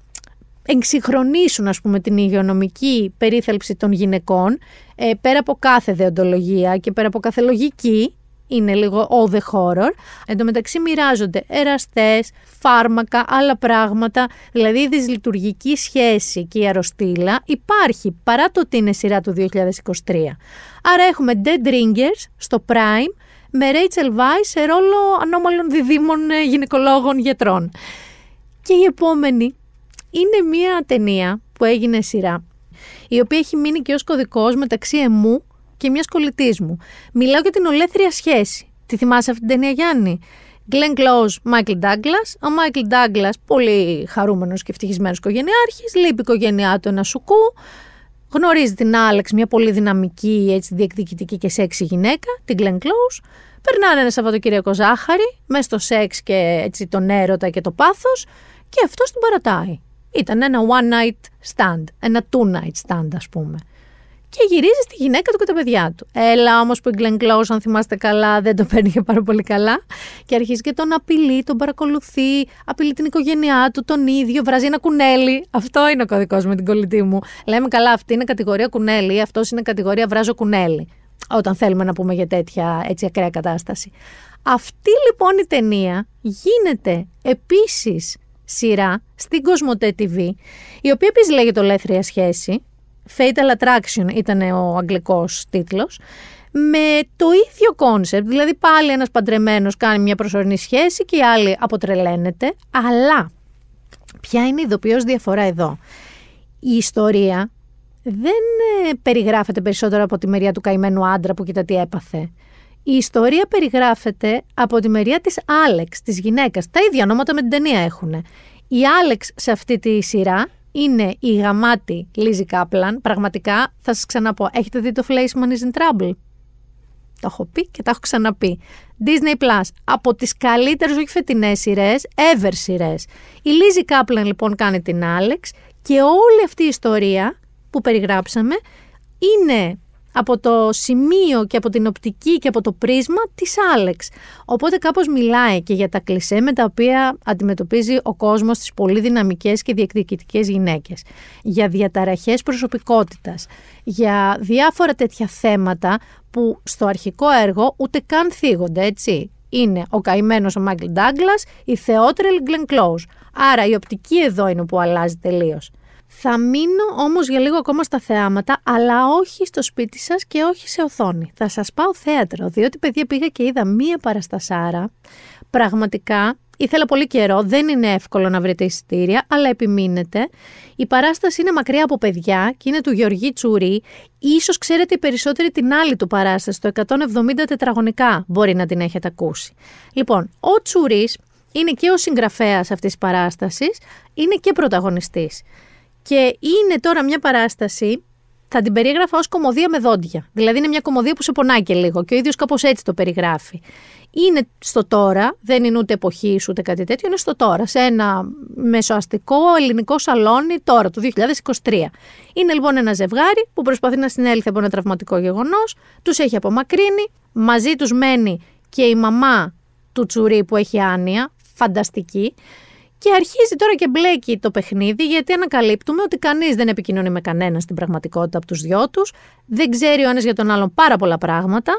εξυγχρονίσουν ας πούμε την υγειονομική περίθαλψη των γυναικών ε, πέρα από κάθε δεοντολογία και πέρα από κάθε λογική είναι λίγο all the horror. Εν τω μεταξύ μοιράζονται εραστές, φάρμακα, άλλα πράγματα. Δηλαδή η δυσλειτουργική σχέση και η αρρωστήλα υπάρχει παρά το ότι είναι σειρά του 2023. Άρα έχουμε Dead Ringers στο Prime με Rachel Weisz σε ρόλο ανώμαλων διδήμων ε, γυναικολόγων γιατρών. Και η επόμενη είναι μια ταινία που έγινε σειρά, η οποία έχει μείνει και ως κωδικός μεταξύ εμού και μιας κολλητής μου. Μιλάω για την ολέθρια σχέση. Τη θυμάσαι αυτή την ταινία, Γιάννη; Glenn Close, Michael Douglas. Ο Michael Douglas, πολύ χαρούμενος και ευτυχισμένος οικογενειάρχης, λείπει η οικογένειά του ένα σουκού. Γνωρίζει την Άλεξ, μια πολύ δυναμική, έτσι, διεκδικητική και σεξι γυναίκα, την Glenn Close. Περνάνε ένα Σαββατοκύριακο ζάχαρη, μέσα στο σεξ και έτσι τον έρωτα και το πάθος, και αυτό την παρατάει. Ήταν ένα one night stand, ένα two night stand, ας πούμε και γυρίζει στη γυναίκα του και τα παιδιά του. Έλα όμως που η Glenn Close, αν θυμάστε καλά, δεν το παίρνει και πάρα πολύ καλά. Και αρχίζει και τον απειλεί, τον παρακολουθεί, απειλεί την οικογένειά του, τον ίδιο, βράζει ένα κουνέλι. Αυτό είναι ο κωδικός με την κολλητή μου. Λέμε καλά, αυτή είναι κατηγορία κουνέλι, αυτός είναι κατηγορία βράζω κουνέλι. Όταν θέλουμε να πούμε για τέτοια έτσι ακραία κατάσταση. Αυτή λοιπόν η ταινία γίνεται επίσης σειρά στην Cosmote TV, η οποία επίσης λέγεται Ολέθρια Σχέση, Fatal Attraction ήταν ο αγγλικός τίτλος, με το ίδιο concept, δηλαδή πάλι ένας παντρεμένος κάνει μια προσωρινή σχέση και η άλλη αποτρελαίνεται, αλλά ποια είναι η ειδοποιός διαφορά εδώ; Η ιστορία δεν ε, περιγράφεται περισσότερο από τη μεριά του καημένου άντρα που κοίτα τι έπαθε. Η ιστορία περιγράφεται από τη μεριά της Άλεξ, της γυναίκας. Τα ίδια ονόματα με την ταινία έχουν. Η Άλεξ σε αυτή τη σειρά είναι η γαμάτη Λίζη Κάπλαν. Πραγματικά θα σας ξαναπώ. Έχετε δει το Fleischman is in Trouble; Το έχω πει και το έχω ξαναπεί. Disney Plus. Από τις καλύτερες, όχι φετινές σειρές, ever σειρές. Η Λίζη Κάπλαν λοιπόν κάνει την Άλεξ και όλη αυτή η ιστορία που περιγράψαμε είναι από το σημείο και από την οπτική και από το πρίσμα της Άλεξ. Οπότε κάπως μιλάει και για τα κλισέ με τα οποία αντιμετωπίζει ο κόσμος τις πολύ δυναμικές και διεκδικητικές γυναίκες. Για διαταραχές προσωπικότητας. Για διάφορα τέτοια θέματα που στο αρχικό έργο ούτε καν θίγονται, έτσι. Είναι ο καημένος ο Μάικλ Ντάγκλας, η θεότερη Γκλεν Κλόους. Άρα η οπτική εδώ είναι που αλλάζει τελείως. Θα μείνω όμως για λίγο ακόμα στα θεάματα, αλλά όχι στο σπίτι σας και όχι σε οθόνη. Θα σας πάω θέατρο, διότι παιδιά πήγα και είδα μία παραστασάρα. Πραγματικά ήθελα πολύ καιρό, δεν είναι εύκολο να βρείτε εισιτήρια, αλλά επιμείνετε. Η παράσταση είναι μακριά από παιδιά και είναι του Γεωργή Τσουρί. Ίσως ξέρετε οι περισσότεροι την άλλη του παράσταση, το 170 τετραγωνικά μπορεί να την έχετε ακούσει. Λοιπόν, ο Τσουρής είναι και ο συγγραφέας αυτής της παράστασης, είναι και πρωταγωνιστής. Και είναι τώρα μια παράσταση, θα την περίγραφα ως κομμωδία με δόντια. Δηλαδή είναι μια κομμωδία που σε πονάει και λίγο και ο ίδιος κάπως έτσι το περιγράφει. Είναι στο τώρα, δεν είναι ούτε εποχή ούτε κάτι τέτοιο, είναι στο τώρα, σε ένα μεσοαστικό ελληνικό σαλόνι τώρα, το 2023. Είναι λοιπόν ένα ζευγάρι που προσπαθεί να συνέλθει από ένα τραυματικό γεγονός, τους έχει απομακρύνει, μαζί τους μένει και η μαμά του Τσουρί που έχει άνοια, φανταστική, και αρχίζει τώρα και μπλέκει το παιχνίδι, γιατί ανακαλύπτουμε ότι κανείς δεν επικοινωνεί με κανένα στην πραγματικότητα από τους δυο τους, δεν ξέρει ο ένας για τον άλλον πάρα πολλά πράγματα.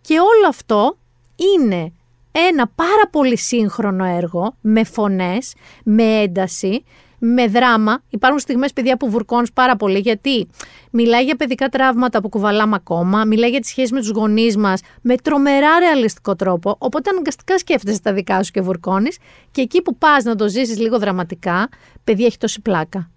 Και όλο αυτό είναι ένα πάρα πολύ σύγχρονο έργο με φωνές, με ένταση, με δράμα. Υπάρχουν στιγμές, παιδιά, που βουρκώνεις πάρα πολύ, γιατί μιλάει για παιδικά τραύματα που κουβαλάμε ακόμα, μιλάει για τις σχέσεις με τους γονείς μας με τρομερά ρεαλιστικό τρόπο. Οπότε αναγκαστικά σκέφτεσαι τα δικά σου και βουρκώνεις. Και εκεί που πας να το ζήσεις λίγο δραματικά, παιδιά, έχει τόση πλάκα.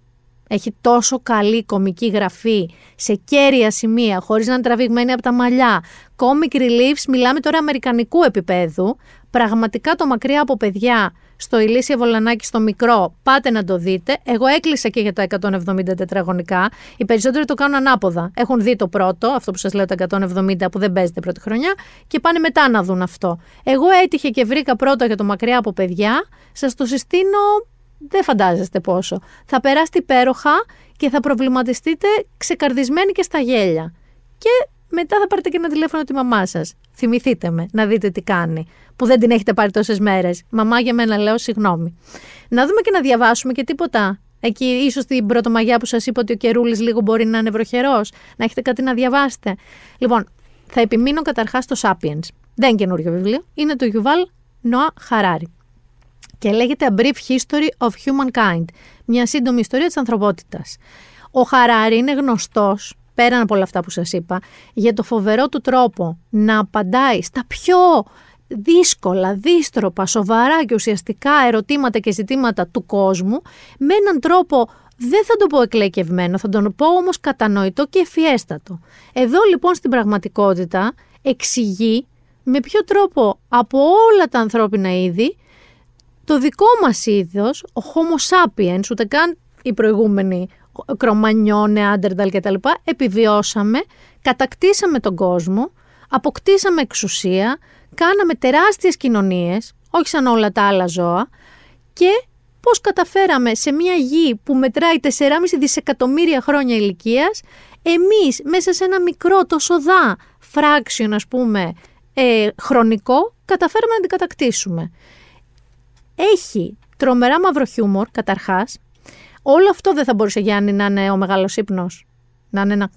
Έχει τόσο καλή κομική γραφή σε κέρια σημεία, χωρίς να είναι τραβηγμένη από τα μαλλιά. Comic reliefs, μιλάμε τώρα αμερικανικού επίπεδου. Πραγματικά το μακριά από παιδιά στο Ηλίσια Βολανάκη στο μικρό, πάτε να το δείτε. Εγώ έκλεισα και για τα 170 τετραγωνικά. Οι περισσότεροι το κάνουν ανάποδα. Έχουν δει το πρώτο, αυτό που σας λέω τα 170 που δεν παίζεται πρώτη χρονιά, και πάνε μετά να δουν αυτό. Εγώ έτυχε και βρήκα πρώτα για το μακριά από παιδιά. Σας το συστήνω, δεν φαντάζεστε πόσο. Θα περάσετε υπέροχα και θα προβληματιστείτε ξεκαρδισμένοι και στα γέλια. Και μετά θα πάρετε και ένα τηλέφωνο τη μαμά σας. Θυμηθείτε με, να δείτε τι κάνει. Που δεν την έχετε πάρει τόσες μέρες. Μαμά, για μένα λέω συγγνώμη. Να δούμε και να διαβάσουμε και τίποτα. Εκεί, ίσως την πρωτομαγιά που σας είπα ότι ο καιρούλη λίγο μπορεί να είναι βροχερός, να έχετε κάτι να διαβάσετε. Λοιπόν, θα επιμείνω καταρχάς στο Sapiens. Δεν είναι καινούριο βιβλίο. Είναι το Yuval Noah Harari. Και λέγεται A Brief History of Humankind. Μια σύντομη ιστορία της ανθρωπότητας. Ο Χαράρη είναι γνωστός πέραν από όλα αυτά που σας είπα, για το φοβερό του τρόπο να απαντάει στα πιο δύσκολα, δίστροπα, σοβαρά και ουσιαστικά ερωτήματα και ζητήματα του κόσμου με έναν τρόπο δεν θα το πω εκλεκευμένο, θα τον πω όμως κατανοητό και ευφιέστατο. Εδώ λοιπόν στην πραγματικότητα εξηγεί με ποιο τρόπο από όλα τα ανθρώπινα είδη το δικό μας είδος, ο Homo sapiens, ούτε καν οι προηγούμενοι Κρομανιό, Νεάντερνταλ κτλ. Επιβιώσαμε, κατακτήσαμε τον κόσμο, αποκτήσαμε εξουσία, κάναμε τεράστιες κοινωνίες, όχι σαν όλα τα άλλα ζώα και πώς καταφέραμε σε μια γη που μετράει 4,5 δισεκατομμύρια χρόνια ηλικίας, εμείς μέσα σε ένα μικρό τόσο δά φράξιον ας πούμε ε, χρονικό, καταφέραμε να την κατακτήσουμε. Έχει τρομερά μαύρο χιούμορ καταρχάς, Όλο αυτό δεν θα μπορούσε Γιάννη να είναι ο μεγάλος ύπνος. Να είναι ένα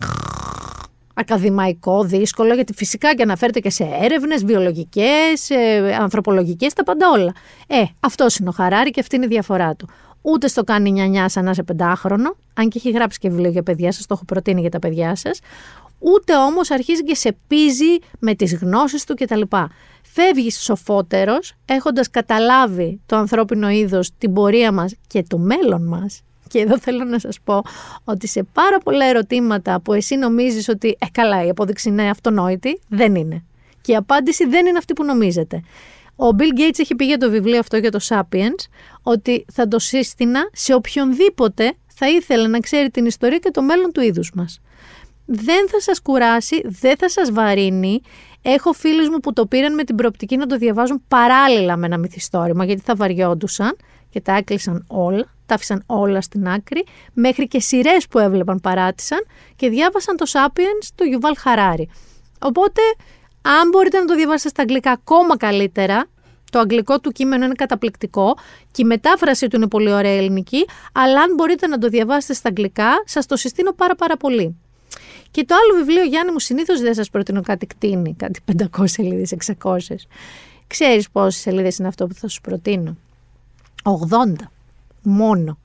ακαδημαϊκό, δύσκολο, γιατί φυσικά και αναφέρεται και σε έρευνες βιολογικές, ε, ανθρωπολογικές, τα πάντα όλα. Ε, αυτός είναι ο Χαράρη και αυτή είναι η διαφορά του. Ούτε στο κάνει νιανιά σαν να είσαι πεντάχρονο, αν και έχει γράψει και βιβλίο για παιδιά σας, το έχω προτείνει για τα παιδιά σας. Ούτε όμως αρχίζει και σε πίζει με τις γνώσεις του κτλ. Φεύγει σοφότερος, έχοντας καταλάβει το ανθρώπινο είδος, την πορεία μας και το μέλλον μας και εδώ θέλω να σας πω ότι σε πάρα πολλά ερωτήματα που εσύ νομίζεις ότι «Ε, καλά, η απόδειξη είναι αυτονόητη», δεν είναι. Και η απάντηση δεν είναι αυτή που νομίζετε. Ο Bill Gates έχει πει για το βιβλίο αυτό για το Sapiens ότι θα το σύστηνα σε οποιονδήποτε θα ήθελε να ξέρει την ιστορία και το μέλλον του είδους μας. Δεν θα σας κουράσει, δεν θα σας βαρύνει. Έχω φίλους μου που το πήραν με την προοπτική να το διαβάζουν παράλληλα με ένα μυθιστόρημα γιατί θα βαριόντουσαν και τα έκλεισαν όλα τα άφησαν όλα στην άκρη, μέχρι και σειρές που έβλεπαν παράτησαν και διάβασαν το Sapiens του Yuval Harari. Οπότε, αν μπορείτε να το διαβάσετε στα αγγλικά ακόμα καλύτερα, το αγγλικό του κείμενο είναι καταπληκτικό και η μετάφραση του είναι πολύ ωραία ελληνική, αλλά αν μπορείτε να το διαβάσετε στα αγγλικά, σας το συστήνω πάρα πάρα πολύ. Και το άλλο βιβλίο, Γιάννη μου, συνήθως δεν σας προτείνω κάτι κτίνη, κάτι 500 σελίδες, 600. Ξέρεις πόσες σελίδες είναι αυτό που θα σου προτείνω; 80 μόνο.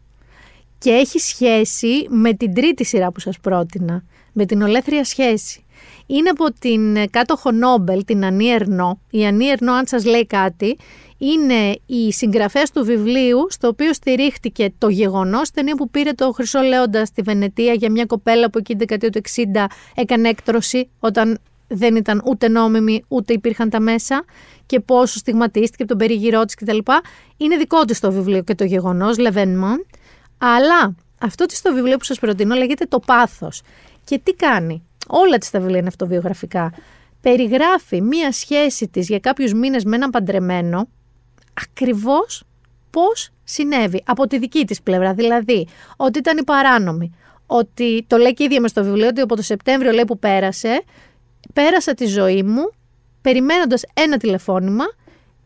Και έχει σχέση με την τρίτη σειρά που σας πρότεινα, με την ολέθρια σχέση. Είναι από την κάτοχο Νόμπελ, την Ανή Ερνό. Η Ανή Ερνό, αν σας λέει κάτι, είναι η συγγραφέας του βιβλίου, στο οποίο στηρίχτηκε το γεγονός, ταινία που πήρε το Χρυσό Λέοντα στη Βενετία για μια κοπέλα που εκεί την δεκαετία του 60 έκανε έκτρωση όταν δεν ήταν ούτε νόμιμη ούτε υπήρχαν τα μέσα και πόσο στιγματίστηκε από τον περίγυρό της κτλ. Είναι δικό της το βιβλίο και το γεγονός, Λεβένμαν. Αλλά αυτό της το βιβλίο που σας προτείνω λέγεται Το Πάθος. Και τι κάνει, όλα της τα βιβλία είναι αυτοβιογραφικά. Περιγράφει μία σχέση της για κάποιους μήνες με έναν παντρεμένο, ακριβώς πώς συνέβη από τη δική της πλευρά. Δηλαδή, ότι ήταν η παράνομη, ότι το λέει και ίδια μες στο βιβλίο, ότι από το Σεπτέμβριο λέει που πέρασε, πέρασα τη ζωή μου περιμένοντας ένα τηλεφώνημα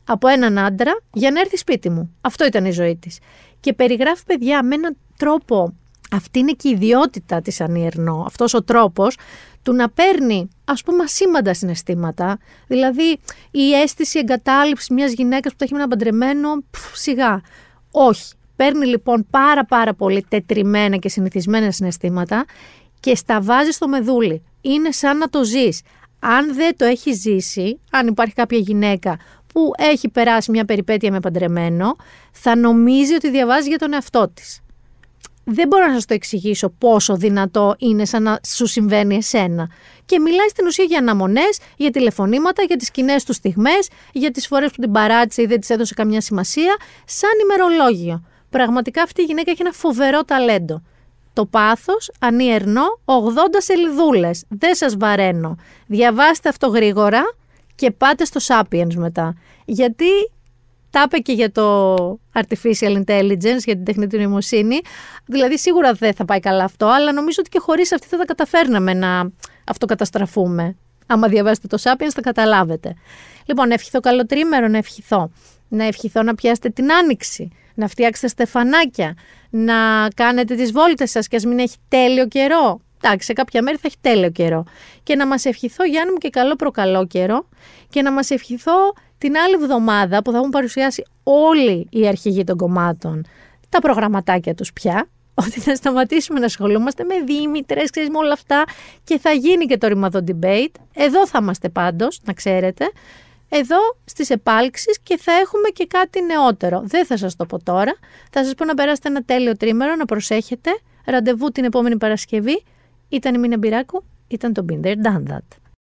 από έναν άντρα για να έρθει σπίτι μου. Αυτό ήταν η ζωή της. Και περιγράφει παιδιά με έναν τρόπο, αυτή είναι και η ιδιότητα της Ανιερνό, αυτός ο τρόπος του να παίρνει ας πούμε ασήμαντα συναισθήματα, δηλαδή η αίσθηση εγκατάλειψης μιας γυναίκας που θα έχει ένα παντρεμένο, σιγά. Όχι. Παίρνει λοιπόν πάρα πάρα πολύ τετριμένα και συνηθισμένα συναισθήματα και στα βάζει στο μεδούλι. Είναι σαν να το ζεις αν δεν το έχει ζήσει, αν υπάρχει κάποια γυναίκα που έχει περάσει μια περιπέτεια με παντρεμένο, θα νομίζει ότι διαβάζει για τον εαυτό της. δεν μπορώ να σας το εξηγήσω πόσο δυνατό είναι σαν να σου συμβαίνει εσένα. Και μιλάει στην ουσία για αναμονές, για τηλεφωνήματα, για τις κοινές του στιγμές, για τις φορές που την παράτησε ή δεν της έδωσε καμιά σημασία, σαν ημερολόγιο. Πραγματικά αυτή η γυναίκα έχει ένα φοβερό ταλέντο. Το πάθος, ανιερνό, 80 σελιδούλες. Δεν σας βαραίνω. Διαβάστε αυτό γρήγορα και πάτε στο Sapiens μετά. Γιατί τα είπε και για το artificial intelligence, για την τεχνητή νοημοσύνη. Δηλαδή, σίγουρα δεν θα πάει καλά αυτό, αλλά νομίζω ότι και χωρίς αυτή θα τα καταφέρναμε να αυτοκαταστραφούμε. Άμα διαβάσετε το Sapiens, θα καταλάβετε. Λοιπόν, να ευχηθώ καλό τρίμερο, να ευχηθώ. Να ευχηθώ να πιάσετε την άνοιξη, να φτιάξετε στεφανάκια, να κάνετε τις βόλτες σας και ας μην έχει τέλειο καιρό. Εντάξει, σε κάποια μέρη θα έχει τέλειο καιρό. Και να μας ευχηθώ, Γιάννη μου, και καλό προκαλό καιρό και να μας ευχηθώ την άλλη εβδομάδα που θα έχουν παρουσιάσει όλοι οι αρχηγοί των κομμάτων τα προγραμματάκια τους πια, ότι θα σταματήσουμε να ασχολούμαστε με Δήμητρες, ξέρεις με όλα αυτά και θα γίνει και το ρημαδό debate. Εδώ θα είμαστε πάντως, να ξέρετε. Εδώ στις επάλξεις και θα έχουμε και κάτι νεότερο. Δεν θα σας το πω τώρα. Θα σας πω να περάσετε ένα τέλειο τρίμερο, να προσέχετε. Ραντεβού την επόμενη Παρασκευή. Ήταν η Μίνα Μπυράκου, ήταν το Binder Done That.